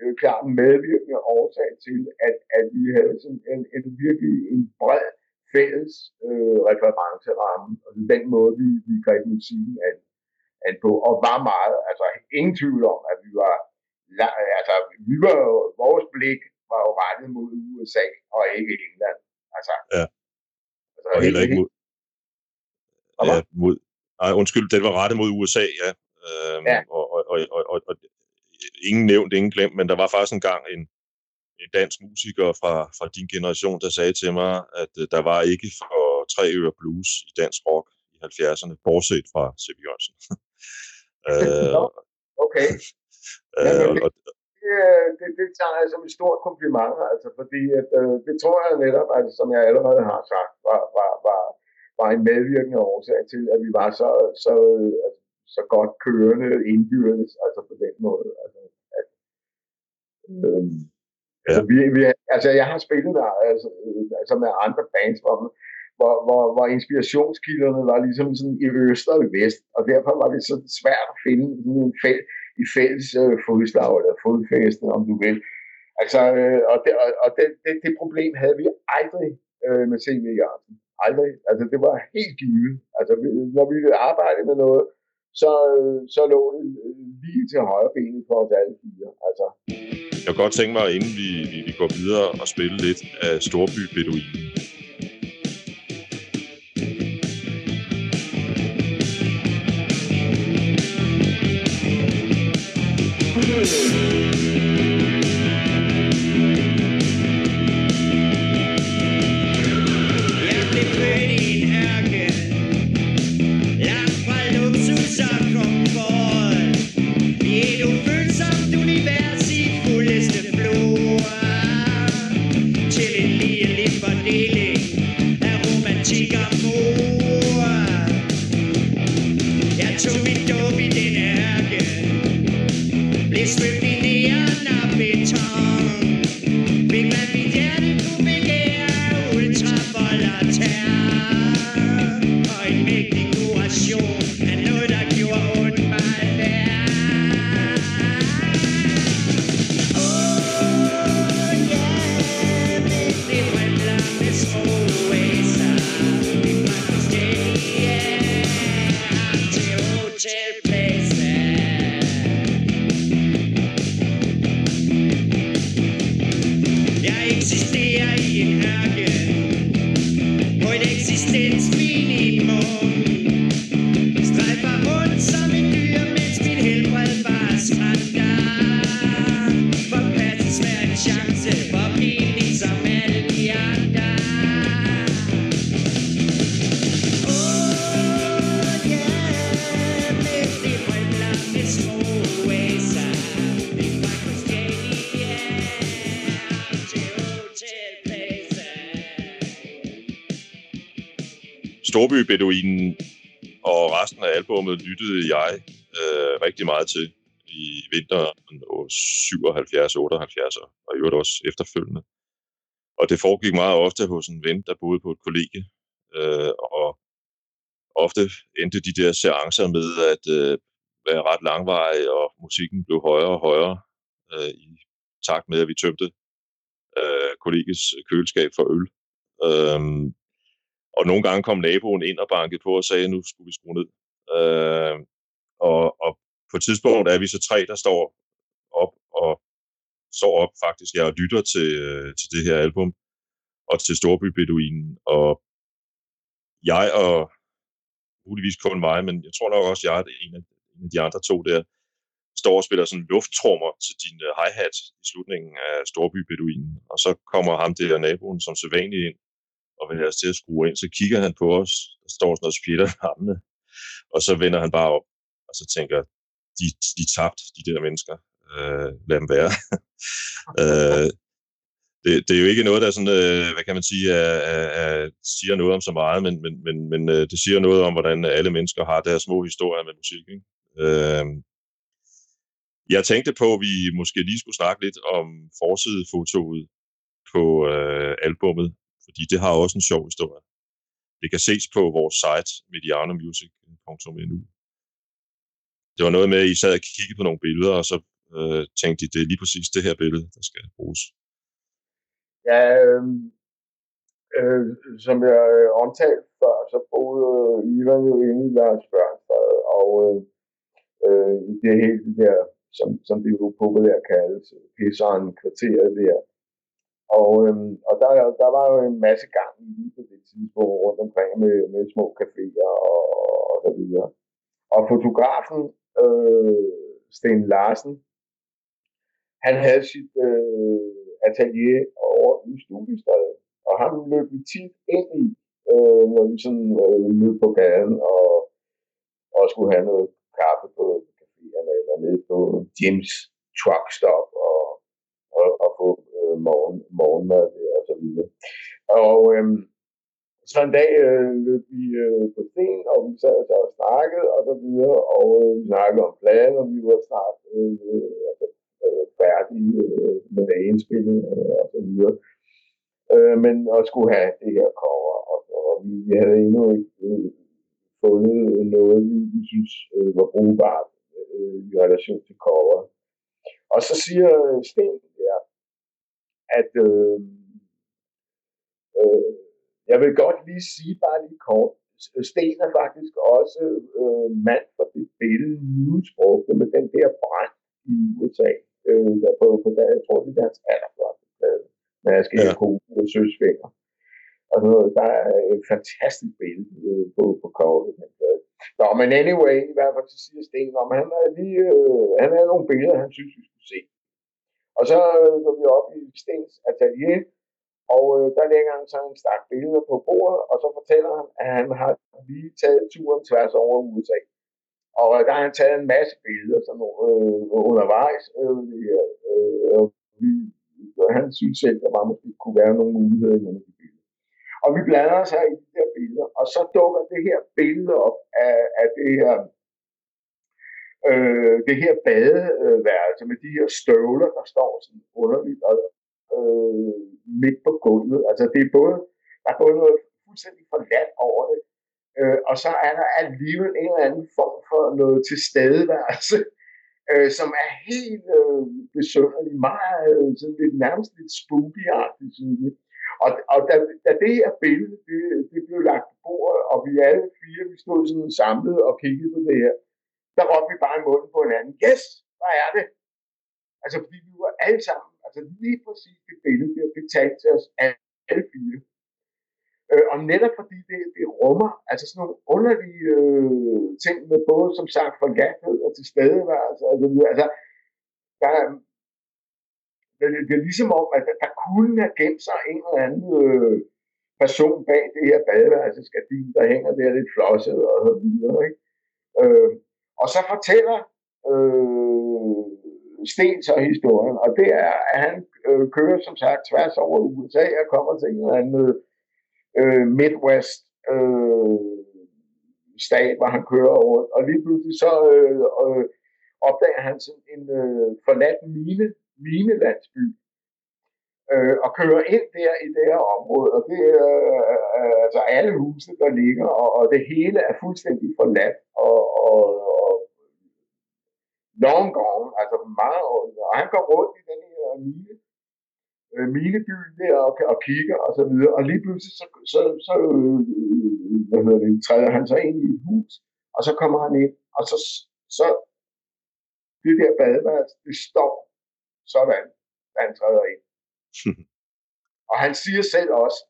øh, klar medvirkende årsag til, at, at vi havde sådan en, en virkelig en bred fælles øh, referenceramme, og den måde, vi, vi greb musikken an, an på, og var meget, altså ingen tvivl om, at vi var, altså vi var jo, vores blik var jo rettet mod USA, og ikke England. Altså, ja. Altså, og heller ikke mod, ja, mod, nej, undskyld, den var rettet mod USA, ja. Øhm, ja. Og, og, og, og, og, og ingen nævnt, ingen glemt, men der var faktisk engang en, en dansk musiker fra, fra din generation, der sagde til mig, at uh, der var ikke for tre øre blues i dansk rock i 70'erne, bortset fra C.B. Jørgensen. uh, okay. Men det, det, det, det tager jeg som et stort kompliment, altså, fordi at, uh, det tror jeg netop, altså, som jeg allerede har sagt, var, var, var, var en medvirkende årsag til, at vi var så, så, altså, så godt kørende indbyrdes, altså på den måde. Altså, at, øh, ja. altså, vi, vi, altså, jeg har spillet der altså, altså med andre bands, hvor, hvor, hvor, hvor inspirationskilderne var ligesom sådan i øst og i vest, og derfor var det så svært at finde en fæld, i fælles øh, fodslag eller fodfæste, om du vil. Altså, øh, og det, og det, det, det problem havde vi aldrig øh, med C.V. Jørgensen. Aldrig. Altså, det var helt givet. Altså, når vi arbejdede med noget, så, øh, så lå det øh, lige til højre benet for os alle fire. Altså. Jeg kunne godt tænke mig, inden vi, vi, vi går videre og spille lidt af Storby Beduinen. Storbybeduinen og resten af albummet lyttede jeg øh, rigtig meget til i vinteren 77-78 og i øvrigt også efterfølgende. Og det foregik meget ofte hos en ven, der boede på et kollegie. Øh, og ofte endte de der seancer med at øh, være ret langvarige, og musikken blev højere og højere øh, i takt med, at vi tømte øh, kollegiets køleskab for øl. Øh, og nogle gange kom naboen ind og bankede på og sagde, at nu skulle vi skrue ned. Øh, og, og på et tidspunkt er vi så tre, der står op og står op faktisk, jeg og lytter til, øh, til det her album og til Storby Beduinen. Og jeg og muligvis kun mig, men jeg tror nok også, jeg er en af, en af de andre to der, står og spiller sådan lufttrummer til din uh, hi-hat i slutningen af Storby Beduinen. Og så kommer ham der naboen som sædvanligt ind og have os til at skrue ind, så kigger han på os, der står sådan noget spjætter i og så vender han bare op, og så tænker, de, de er tabt, de der mennesker. Øh, lad dem være. øh, det, det er jo ikke noget, der sådan, øh, hvad kan man sige, er, er, er, siger noget om så meget, men, men, men, men øh, det siger noget om, hvordan alle mennesker har deres små historier med musik. Ikke? Øh, jeg tænkte på, at vi måske lige skulle snakke lidt om forsidefotoet på øh, albummet, fordi det har også en sjov historie. Det kan ses på vores site, medianomusic.nu. Det var noget med, at I sad og kiggede på nogle billeder, og så øh, tænkte I, det er lige præcis det her billede, der skal bruges. Ja, øh, øh, som jeg øh, omtalte før, så boede øh, Ivan jo inde i Lars Børnstad, og øh, øh, det hele det der, som, som det jo populært kaldes, pisseren kvarteret der, og, øhm, og der, der var jo en masse gang i på det tidspunkt rundt omkring med, med små caféer og, og så videre. Og fotografen, øh, Sten Larsen, han havde sit øh, atelier over i Studiestræde, og han løb vi tit ind i, øh, når vi sådan øh, løb på gaden og, og skulle have noget kaffe på caféerne eller nede på Jims truck stop og, morgen, morgenmad og så videre. Og øh, så en dag øh, løb vi øh, på sten, og vi sad så og snakkede og så videre, og øh, vi snakkede om planen, og vi var snart øh, altså, øh, færdige øh, med indspillingerne øh, og så videre. Øh, men at skulle have det her cover, og, og vi, vi havde endnu ikke øh, fundet noget, vi, vi synes øh, var brugbart øh, i relation til cover. Og så siger øh, Sten der, at øh, øh, jeg vil godt lige sige bare lige kort, Sten er faktisk også øh, mand for det billede, News brugte med den der brand i USA. Øh, der på, på der, jeg tror, det er deres allerførste plade. Men jeg skal ja. kone med søsvinger. Og så, der er et fantastisk billede øh, på, på coveret. Nå, men anyway, i hvert fald så siger Sten, om han havde lige, øh, han havde nogle billeder, han synes, vi skulle se. Og så øh, går vi op i Stens atelier, og øh, der lægger han så en stak billeder på bordet, og så fortæller han, at han har lige taget turen tværs over USA. Og øh, der har han taget en masse billeder sådan, øh, undervejs. Øh, øh, øh, vi, øh, han synes selv, der var måske kunne være nogle muligheder i nogle af de billeder. Og vi blander os her i de her billeder, og så dukker det her billede op af, af det her øh, det her badeværelse med de her støvler, der står sådan underligt og, øh, midt på gulvet. Altså det er både, der er både noget fuldstændig forladt over det, øh, og så er der alligevel en eller anden form for noget tilstedeværelse, øh, som er helt øh, besønderlig, meget øh, sådan lidt nærmest lidt spooky synes jeg. Og, og da, da det her billede, det, det blev lagt på bordet, og vi alle fire, vi stod sådan samlet og kiggede på det her, der råbte vi bare i munden på hinanden, yes, hvad er det? Altså fordi vi var alle sammen, altså lige præcis det billede der, det talte til os alle fire. Øh, og netop fordi det, det rummer altså sådan nogle underlige øh, ting med både som sagt forgathed og tilstedeværelse og så videre. Altså, der, det, det er ligesom om, at der, der kunne have gemt sig en eller anden øh, person bag det her badeværelsesgardin, der hænger der lidt flosset og så videre. Ikke? Øh, og så fortæller øh, Sten så historien, og det er, at han øh, kører som sagt tværs over USA og kommer til en eller anden øh, Midwest øh, stat, hvor han kører over, og lige pludselig så øh, øh, opdager han sådan en øh, forladt mine, minelandsby, øh, og kører ind der i det her område, og det er øh, altså alle huse, der ligger, og, og det hele er fuldstændig forladt, og, og, og long gone, altså meget, og han går rundt i den her mine, øh, mineby der og, og kigger og så videre, og lige pludselig så, så, så øh, øh, hvad hedder det, træder han så ind i et hus, og så kommer han ind, og så, så det der badeværelse, det står sådan, da han træder ind og han siger selv også,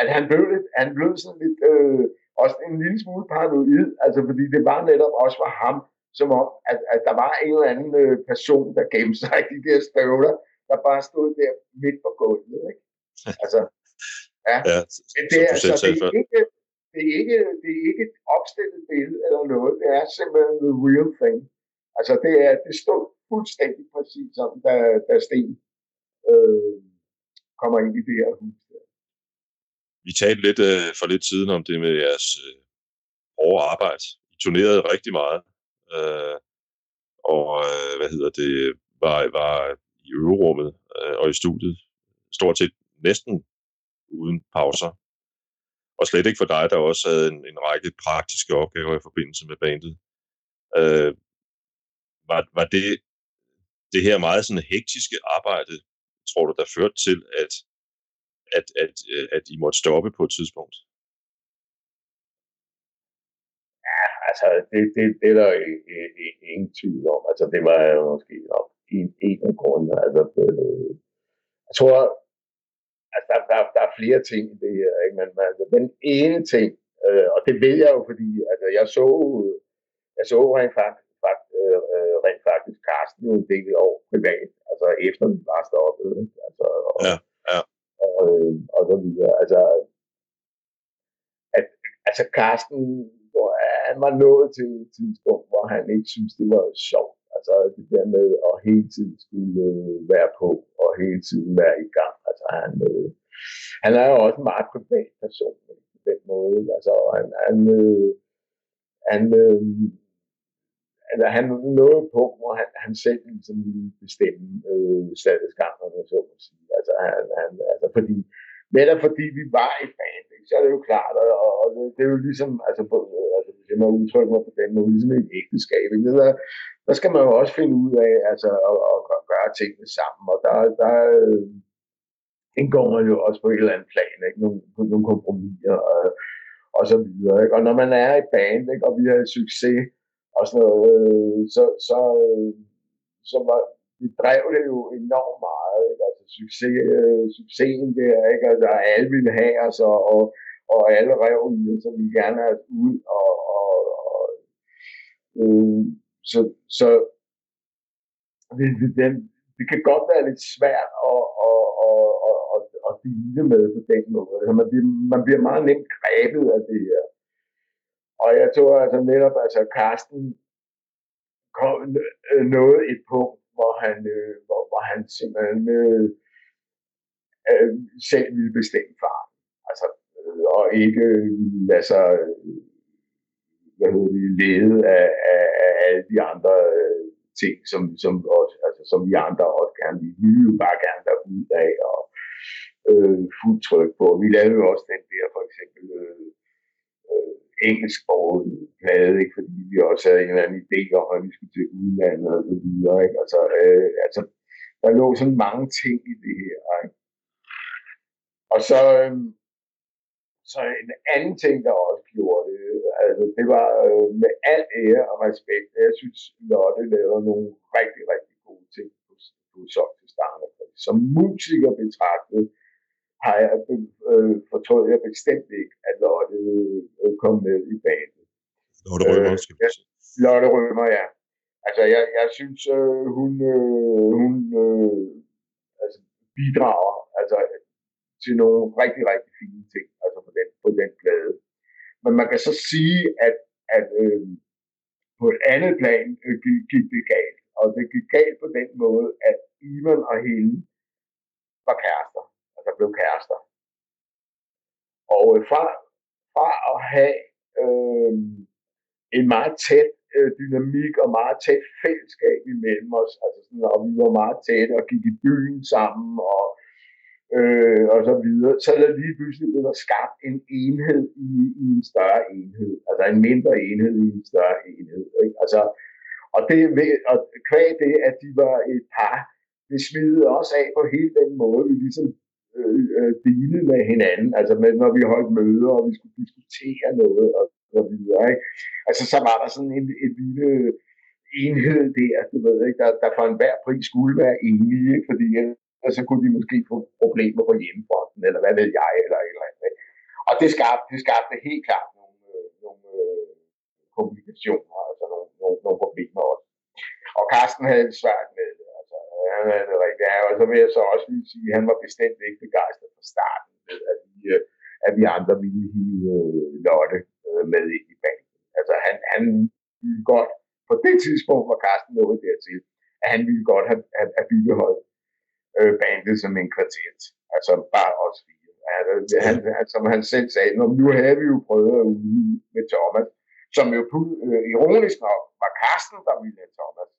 at han blev, lidt, han blev sådan lidt, øh, også en lille smule paranoid, altså fordi det var netop også for ham, som om, at, at der var en eller anden øh, person, der gemte sig i de der støvler, der bare stod der midt på gulvet. Ikke? Altså, ja. ja Men det er, altså, det, er ikke, det, er ikke, det er ikke et opstillet billede eller noget. Det er simpelthen the real thing. Altså, det, er, det stod fuldstændig præcis som, da, da Sten øh, kommer ind i det her hus. Vi talte lidt øh, for lidt siden om det med jeres øh, hårde arbejde. I turnerede rigtig meget. Øh, og øh, hvad hedder det, var, var i øverummet øh, og i studiet stort set næsten uden pauser. Og slet ikke for dig, der også havde en, en række praktiske opgaver i forbindelse med bandet. Øh, var, var det det her meget sådan hektiske arbejde, tror du, der førte til, at, at, at, øh, at I måtte stoppe på et tidspunkt? Ja, altså, det, det, det er der ingen tvivl om. Altså, det var måske nok en, en af grundene. Altså, øh, jeg tror, altså, der, der, der er flere ting i det her, ikke? Men, altså, den ene ting, øh, og det ved jeg jo, fordi altså, jeg så, jeg så rent faktisk, øh, rent faktisk Carsten jo en del år privat, altså efter vi var stoppet. Ikke? Altså, og, ja, ja. Og, øh, og så videre. Altså, at, altså Carsten, hvor han var nået til et tidspunkt, hvor han ikke synes det var sjovt. Altså det der med at hele tiden skulle øh, være på, og hele tiden være i gang. Altså han, øh, han er jo også en meget privat person på den måde. Altså han, han, øh, han, øh, eller han nåede på, hvor han, han selv ligesom ville bestemme øh, stadigskangerne, så må sige. Altså, han, han, altså fordi, netop fordi vi var i band, ikke, så er det jo klart, og, og det, det, er jo ligesom, altså, på, altså hvis jeg må udtrykke mig på den måde, ligesom et ægteskab, ikke? Der, der skal man jo også finde ud af, altså, at, at, at gøre tingene sammen, og der, der øh, indgår man jo også på et eller andet plan, ikke? Nogle, nogle kompromiser, og, og så videre, ikke? Og når man er i band, ikke? og vi har succes, og sådan noget, øh, så, så, øh, så var, det drev det jo enormt meget, ikke? altså succes, øh, succesen der, ikke? Altså, alle ville have os, og, og, og alle rev i os, så vi gerne have ud, og, og, og øh, så, så det, det, det, det kan godt være lidt svært at, at, at, at, at, at dele med på den måde. Altså, man, bliver, man bliver meget nemt grebet af det her. Og jeg tror altså netop, altså Karsten kom, øh, nåede et punkt, hvor han, øh, hvor, hvor han simpelthen øh, øh, selv ville bestemme far. Altså, øh, og ikke øh, lade sig altså, øh, hvad hedder det, lede af, af, af alle de andre øh, ting, som, som, også, altså, som vi andre også gerne vil. Vi vil jo bare gerne være ud af og øh, fuldt tryk på. Vi lavede jo også den der, for eksempel, øh, øh engelsksproget plade, ikke? fordi vi også havde en eller anden idé om, at vi skulle til udlandet og så videre. Ikke? Altså, øh, altså, der lå sådan mange ting i det her. Ikke? Og så, øh, så en anden ting, der også gjorde det, altså, det var øh, med al ære og respekt. Jeg synes, Lotte lavede nogle rigtig, rigtig gode ting på, på Sok til Som musiker betragtet, har jeg øh, fortrød jeg bestemt ikke, at Lotte øh, kom med i banen. Lotte Rømer, øh, Lotte Rømer, ja. Altså, jeg, jeg synes, øh, hun, øh, hun øh, altså, bidrager altså, til nogle rigtig, rigtig fine ting altså på den, på den plade. Men man kan så sige, at, at øh, på et andet plan øh, gik, gik det galt. Og det gik galt på den måde, at Ivan og hende var kærester der blev kærester. Og øh, fra, fra at have øh, en meget tæt øh, dynamik og meget tæt fællesskab imellem os, altså sådan, og vi var meget tætte og gik i byen sammen og, øh, og så videre, så er der lige pludselig blevet der skabt en enhed i, i en større enhed, altså en mindre enhed i en større enhed. Ikke? Altså, og, det, og kvæg det, at de var et par, det smidede også af på hele den måde, vi ligesom Øh, øh, dele med hinanden, altså med, når vi holdt møder, og vi skulle diskutere noget, og så videre, ikke? Altså, så var der sådan en, en lille enhed der, du ved, ikke? Der, der for enhver pris skulle være enige, ikke? fordi og så kunne de måske få problemer på hjemmefronten, eller hvad ved jeg, eller et eller andet. Ikke? Og det skabte, det skabte helt klart nogle, øh, nogle øh, komplikationer, altså nogle, nogle, nogle problemer også. Og Carsten havde svært med det han er det rigtigt. Ja, og så vil jeg så også lige sige, at han var bestemt ikke begejstret fra starten, med, at vi, øh, at vi andre ville hive øh, Lotte øh, med ind i banen. Altså han, han ville godt, på det tidspunkt var Carsten nået dertil, at han ville godt have, have, have bibeholdt øh, bandet som en kvartet. Altså bare os fire. Altså, han, han, som han selv sagde, nu havde vi jo prøvet at ude med Thomas, som jo øh, ironisk nok var Carsten, der ville have Thomas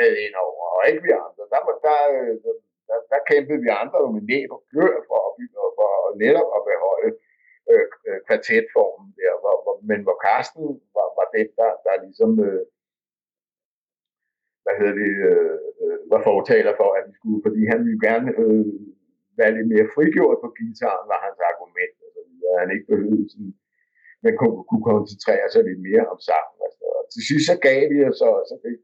med ind over, og ikke vi andre. Der, der, øh, der, der, der kæmpede vi andre med næb og klør for, bygge for netop at beholde øh, øh, kvartetformen der, hvor, hvor, men hvor Karsten var, var den, der, der ligesom, øh, hvad hedder det, øh, øh var fortaler for, at vi skulle, fordi han ville gerne øh, være lidt mere frigjort på gitaren, var hans argument, og så videre. han ikke behøvede sådan, men kunne, kunne koncentrere sig lidt mere om sangen. Og, Og til sidst så gav vi os, og så fik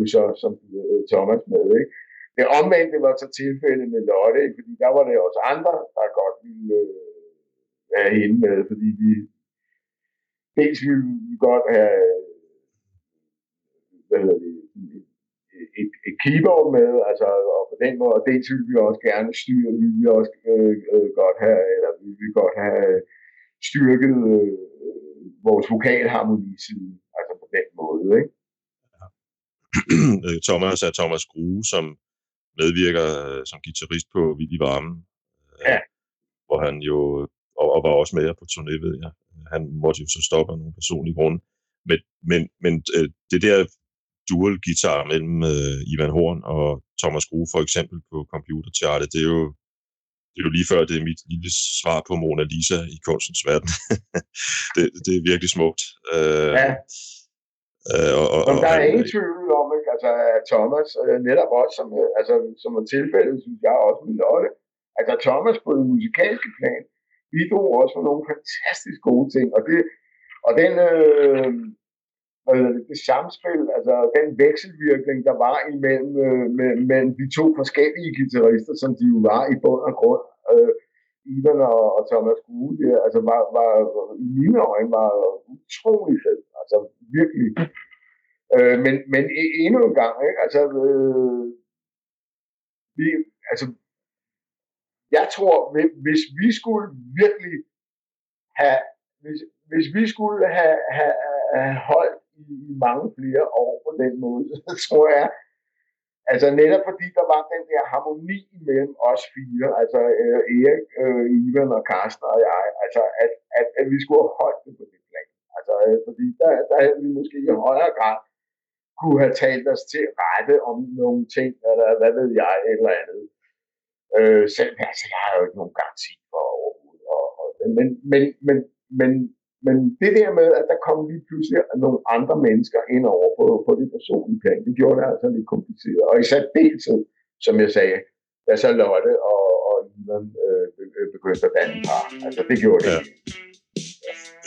jo så som øh, Thomas med. Ikke? Det omvendte var så tilfældet med Lotte, ikke? fordi der var det også andre, der godt ville øh, være hende med, fordi vi dels ville vi godt have øh, hvad hedder det, keyboard med, altså, og på den måde, og dels vi også gerne styre, vi ville også øh, øh, godt have, eller vi ville godt have styrket øh, vores vokalharmoniside, altså på den måde, ikke? Thomas er Thomas Grue, som medvirker øh, som guitarist på Vild i Varmen. Øh, ja. Hvor han jo, og, og var også med på turné, ved jeg. Han måtte jo så stoppe af nogle personlige grunde. Men, men, men øh, det der dual guitar mellem uh, Ivan Horn og Thomas Grue for eksempel på computerchartet, det er jo det er jo lige før, det er mit lille svar på Mona Lisa i kunstens verden. det, det er virkelig smukt. Uh, ja. Uh, og, og, og, der er ingen tvivl om? Altså, Thomas, øh, netop også, som, øh, altså, som er tilfældet, synes jeg også med Lotte, altså Thomas på det musikalske plan, bidrog også med nogle fantastisk gode ting, og det, og den, øh, øh, det samspil, altså den vekselvirkning, der var imellem øh, mellem de to forskellige guitarister, som de jo var i bund og grund, øh, Ivan og, og Thomas Gule, det, altså var, var, i mine øjne var utrolig fed, altså virkelig. Øh, men, men e, endnu en gang, ikke? altså, øh, vi, altså, jeg tror, hvis vi skulle virkelig have, hvis, hvis vi skulle have, have, have holdt i, i mange flere år på den måde, så tror jeg, altså netop fordi der var den der harmoni mellem os fire, altså øh, Erik, øh, Ivan og Karsten og jeg, altså at, at, at vi skulle have holdt det på det plan. Altså øh, fordi der, der havde vi måske i højere grad kunne have talt os til rette om nogle ting, eller hvad ved jeg, et eller andet. Øh, selv, altså, jeg har jo ikke nogen garanti for overhovedet. Og, og, men, men, men, men men det der med, at der kom lige pludselig nogle andre mennesker ind over på, på det personlige plan, det gjorde det altså lidt kompliceret. Og i særdeleshed, som jeg sagde, da så Lotte og, og Ivan øh, begyndte at danne par. Altså det gjorde det. Ja.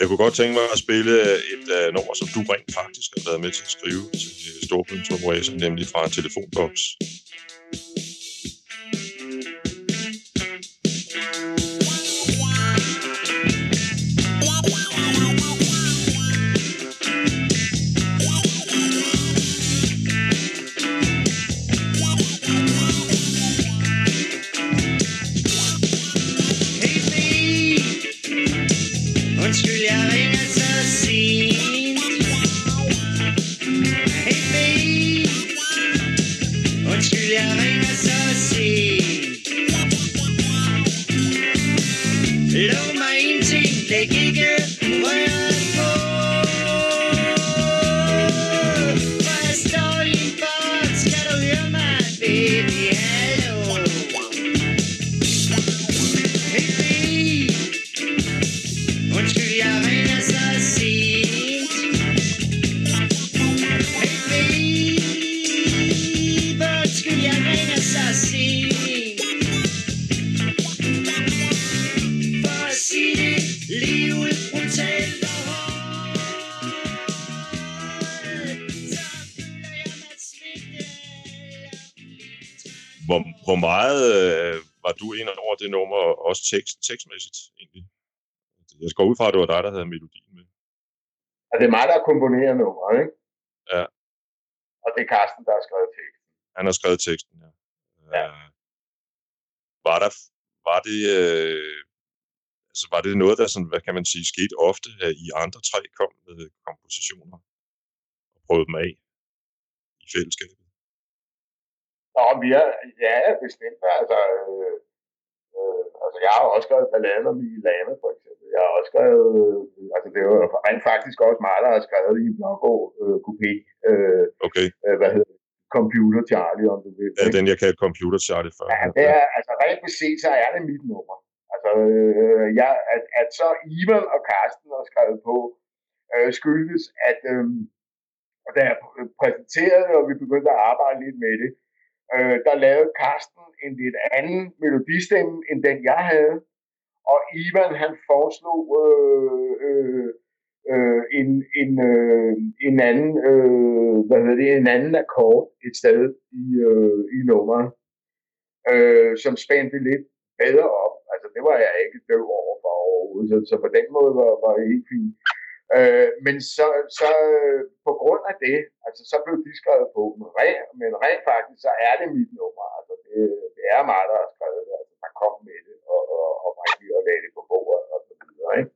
Jeg kunne godt tænke mig at spille et uh, nummer, som du rent faktisk har været med til at skrive til Storbyens Operation, nemlig fra Telefonboks. En telefonboks. det nummer, også tekst, tekstmæssigt egentlig. Jeg går ud fra, at det var dig, der havde melodien med. Og det er mig, der komponerer nummeret, ikke? Ja. Og det er Carsten, der har skrevet teksten. Han har skrevet teksten, ja. ja. Uh, var der, var det, uh, altså var det noget, der sådan, hvad kan man sige, skete ofte, at I andre tre kom med kompositioner og prøvede dem af i fællesskabet? Nå, vi er, ja, bestemt. Altså, øh, Øh, altså, jeg har også skrevet balladen om Milano, for eksempel. Jeg har også skrevet, øh, altså det var rent faktisk også mig, der har skrevet i Blågård øh, Coupé. Øh, okay. Øh, hvad hedder det? Computer Charlie, om du vil. Ja, den jeg kaldte Computer Charlie før. Ja, det er, altså rent beset, så er det mit nummer. Altså, øh, jeg, at, at så Ivan og Karsten har skrevet på, øh, skyldes, at øh, da jeg præsenterede og vi begyndte at arbejde lidt med det, øh, der lavede Karsten en lidt anden melodistemme, end den jeg havde. Og Ivan, han foreslog øh, øh, øh, en, en, øh, en anden, øh, hvad hedder det, en anden akkord et sted i, øh, i nummeret, øh, som spændte lidt bedre op. Altså, det var jeg ikke døv over for overhovedet, så, så på den måde var, var det helt fint. Øh, men så, så på grund af det, altså så blev de skrevet på, men rent, men rent faktisk, så er det mit nummer. Altså det, det er mig, der har skrevet det, altså der kom med det, og, og, og rigtig og lagde det på bordet, og så videre, ikke?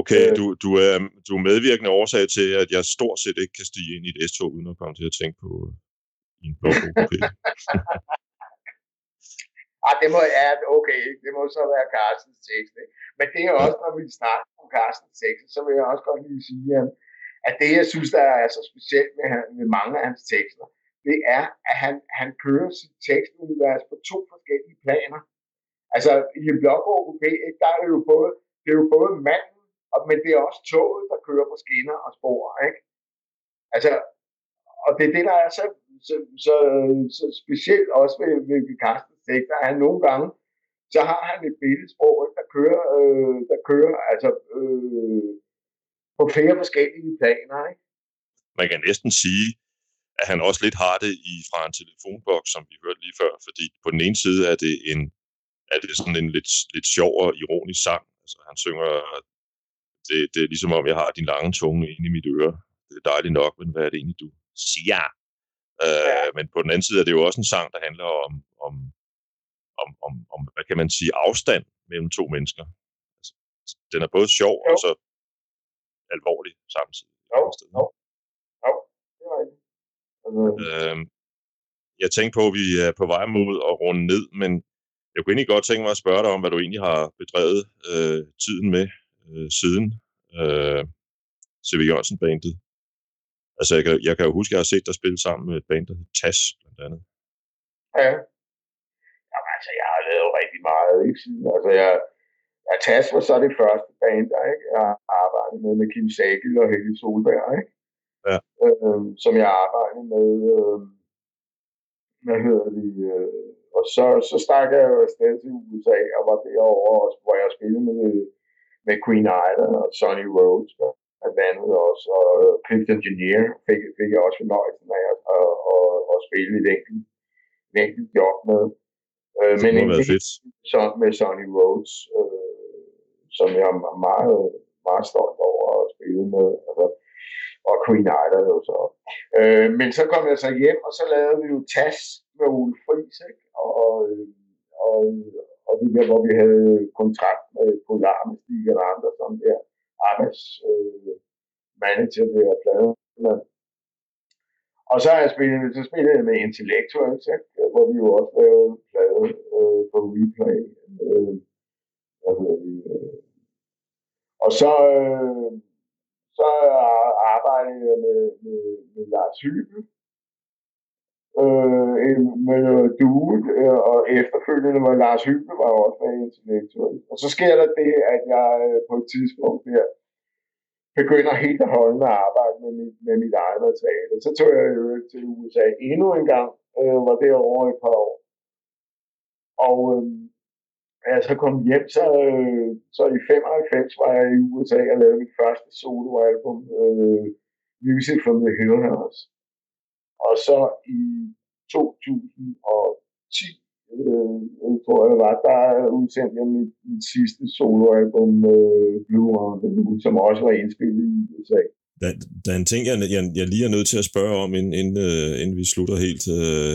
Okay, øh, du, du, er, du er medvirkende årsag til, at jeg stort set ikke kan stige ind i et S-tog, uden at komme til at tænke på øh, en blå Ah, det må, ja, okay, det må så være Carstens tekst. Ikke? Men det er også, når vi snakker om Carstens tekst, så vil jeg også godt lige sige, at det, jeg synes, der er så specielt med, med mange af hans tekster, det er, at han, han kører sit tekstunivers på to forskellige planer. Altså, i en blokbog der er det jo både, det er jo både manden, men det er også toget, der kører på skinner og spor, ikke? Altså, og det er det, der er så, så, så, så specielt også ved, ved, Carsten Carstens tekster, at han nogle gange, så har han et billedsprog, der kører, øh, der kører altså, øh, på flere forskellige planer. Ikke? Man kan næsten sige, at han også lidt har det i fra en telefonboks, som vi hørte lige før, fordi på den ene side er det en er det sådan en lidt, lidt sjov og ironisk sang. Altså, han synger, det, det er ligesom om, jeg har din lange tunge inde i mit øre. Det er dejligt nok, men hvad er det egentlig, du siger? Øh, ja. Men på den anden side er det jo også en sang, der handler om, om om, om, om, hvad kan man sige, afstand mellem to mennesker. Altså, den er både sjov jo. og så alvorlig samtidig. Jo, jo. jo. det er rigtigt. Øhm, jeg tænkte på, at vi er på vej mod at runde ned, men jeg kunne egentlig godt tænke mig at spørge dig om, hvad du egentlig har bedrevet øh, tiden med øh, siden øh, C.V. Jørgensen-bandet. Altså, jeg kan, jeg kan jo huske, at jeg har set dig spille sammen med et band, der hedder TAS, blandt andet. Ja, altså, jeg har lavet rigtig meget, ikke? Siden, altså, jeg, jeg TAS var så det første band, der, ikke? Jeg har arbejdet med, med Kim Sagel og Helge Solberg, ikke? Ja. Øh, som jeg arbejdede med, øh, hvad hedder det, øh, og så, så stak jeg jo afsted til USA, og var derovre, hvor jeg spillede med, med Queen Island og Sonny Rhodes, blandt andet også, og Clifton Engineer fik, fik jeg også fornøjelsen af at, at, at, at spille et enkelt, et enkelt job med. Øh, men fedt. Så med Sonny Rhodes, øh, som jeg er meget, meget stolt over at spille med. Altså, og Queen Island jo så. Øh, men så kom jeg så hjem, og så lavede vi jo TAS med Ole Friis, ikke? Og, og, og det der, hvor vi havde kontrakt med Polar med Stig og andre, som der Anders øh, manager der plade. Og så har jeg spillet, så spillede jeg med Intellectuals, hvor vi jo også lavede plade øh, på replay. Øh, hvad hedder det? Øh. Og så, øh, så arbejdede jeg med, med, med Lars Hyben, øh, med Due, øh, og efterfølgende var Lars Hyppe var også med intellektuel. Og så sker der det, at jeg øh, på et tidspunkt der, begynder helt at holde med at arbejde med mit, med mit eget materiale. Så tog jeg jo til USA endnu en gang, øh, var derovre et par år. Og øh, jeg så kom hjem, så, øh, så i 95 var jeg i USA og lavede mit første soloalbum, øh, Music from the Hillhouse. Og så i 2010 øh, tror jeg var, der udsendte jeg mit, mit sidste soloalbum, øh, Blue Mountain, som også var indspillet i USA. Der, der er en ting, jeg, jeg, jeg lige er nødt til at spørge om, inden, inden, øh, inden vi slutter helt, øh,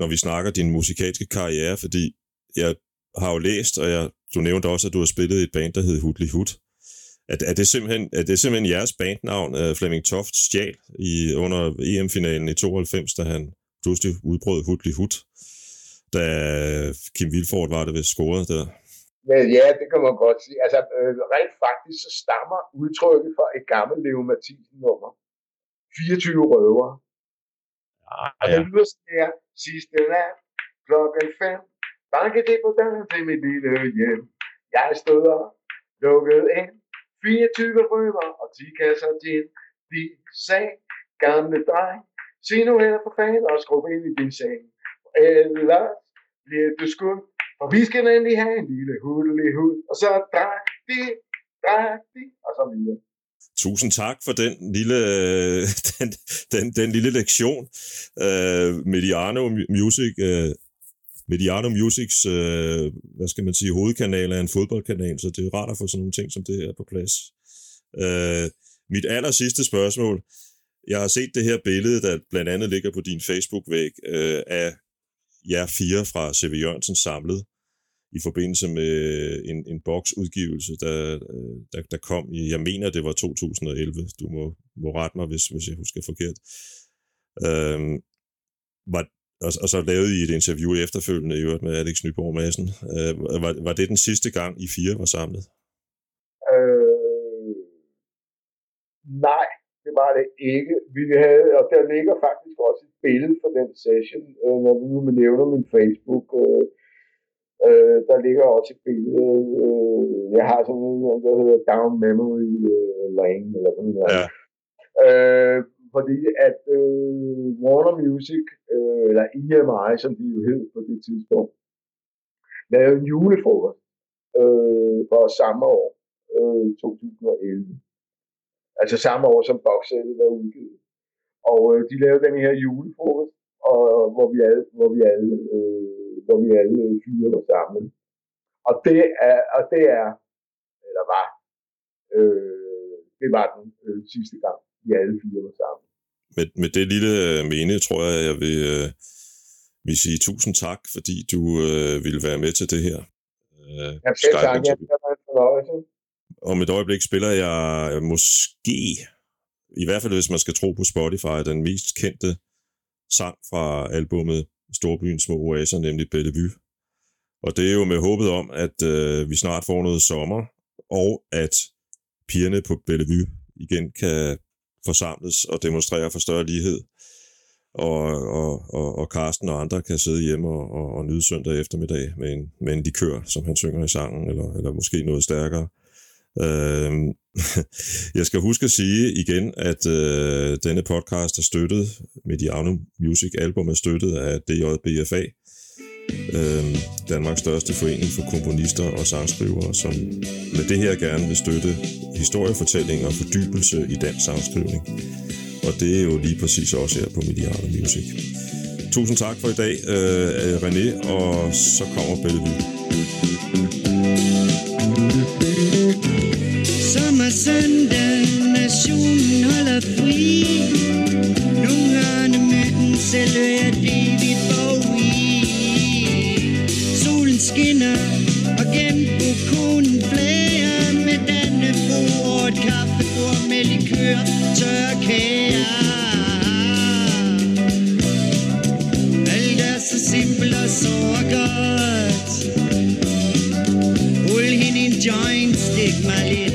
når vi snakker din musikalske karriere, fordi jeg har jo læst, og jeg, du nævnte også, at du har spillet i et band, der hed Hudli Hud. Er, er, det simpelthen, er det simpelthen jeres bandnavn, uh, Flemming Toft stjal i, under EM-finalen i 92, da han pludselig udbrød Hudli Hud? da Kim Vilfort var det ved scoret der. Ja, det kan man godt sige. Altså, øh, rent faktisk så stammer udtrykket fra et gammelt Leo Mathisen nummer. 24 røver. Ah, ja. Og det lyder sådan her. Sidste nat, klokken 5. Banke det på døren til mit lille hjem. Jeg stod op, lukket ind. 24 røver og 10 kasser gin. De sag, gamle dreng, sig nu her for fanden og skrub ind i din seng. Ellers bliver du skudt, for vi skal nemlig have en lille hudelig hud, og så drak de, drak de, og så videre. Tusind tak for den lille, den, den, den lille lektion. Uh, Mediano Music, uh, Mediano Musics, øh, hvad skal man sige, hovedkanal er en fodboldkanal, så det er rart at få sådan nogle ting som det her på plads. Øh, mit aller sidste spørgsmål. Jeg har set det her billede, der blandt andet ligger på din Facebook-væg, øh, af jer fire fra C.V. Jørgensen samlet i forbindelse med en, en boksudgivelse, der, der, der kom i, jeg mener, det var 2011. Du må, må rette mig, hvis, hvis jeg husker forkert. Øhm, var, og, og så lavede I et interview efterfølgende i øvrigt med Alex Nyborg Madsen. Øh, var, var det den sidste gang, I fire var samlet? Øh, nej, det var det ikke. Vi havde, og der ligger faktisk også et billede fra den session, øh, når vi nu nævner min Facebook. Øh, øh, der ligger også et billede. Øh, jeg har sådan en, der hedder Down Memory øh, Lane, eller sådan noget. Ja. Øh, fordi at øh, Warner Music, øh, eller EMI, som de jo hed på det tidspunkt, lavede en julefrokost øh, for samme år, øh, 2011. Altså samme år, som boxsættet var udgivet. Og øh, de lavede den her julefrokost, og, hvor vi alle, hvor vi alle, øh, hvor vi alle fire var sammen. Og det er, og det er, eller var, øh, det var den øh, sidste gang, vi alle fire var sammen. Med, med det lille øh, mene, tror jeg, jeg vil, øh, vil sige tusind tak, fordi du øh, ville være med til det her. Øh, ja, selv tak. Ja, det var en fornøjelse. Om et øjeblik spiller jeg måske, i hvert fald hvis man skal tro på Spotify, den mest kendte sang fra albummet Storbyens små oaser, nemlig Bellevue. Og det er jo med håbet om, at øh, vi snart får noget sommer, og at pigerne på Bellevue igen kan forsamles og demonstrerer for større lighed. Og, og, og, og Karsten og andre kan sidde hjemme og, og, og nyde søndag eftermiddag med en, med en likør, som han synger i sangen, eller, eller måske noget stærkere. Øh, jeg skal huske at sige igen, at øh, denne podcast er støttet, Mediano Music Album er støttet af DJBFA, øh, Danmarks største forening for komponister og sangskrivere, som med det her gerne vil støtte historiefortælling og fordybelse i dansk sangskrivning. Og det er jo lige præcis også her på Mediano Music. Tusind tak for i dag, øh, René, og så kommer Bellevue. Sommersøndag, nationen holder fri Nogle gange myten, selv hører det. Og gennem konen flærer Med dannebro og et kaffebord med likør, tør kager. Alt er så simpelt og så godt. Rul hende en joint, stik mig lidt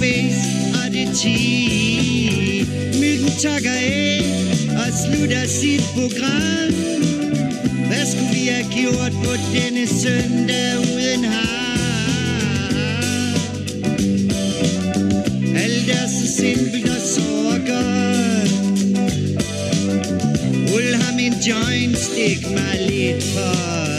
ligger og det ti. Myggen takker af og slutter sit program. Hvad skulle vi have gjort på denne søndag uden ham? Alt er så simpelt og så godt. Rul ham en joint, stik mig lidt for.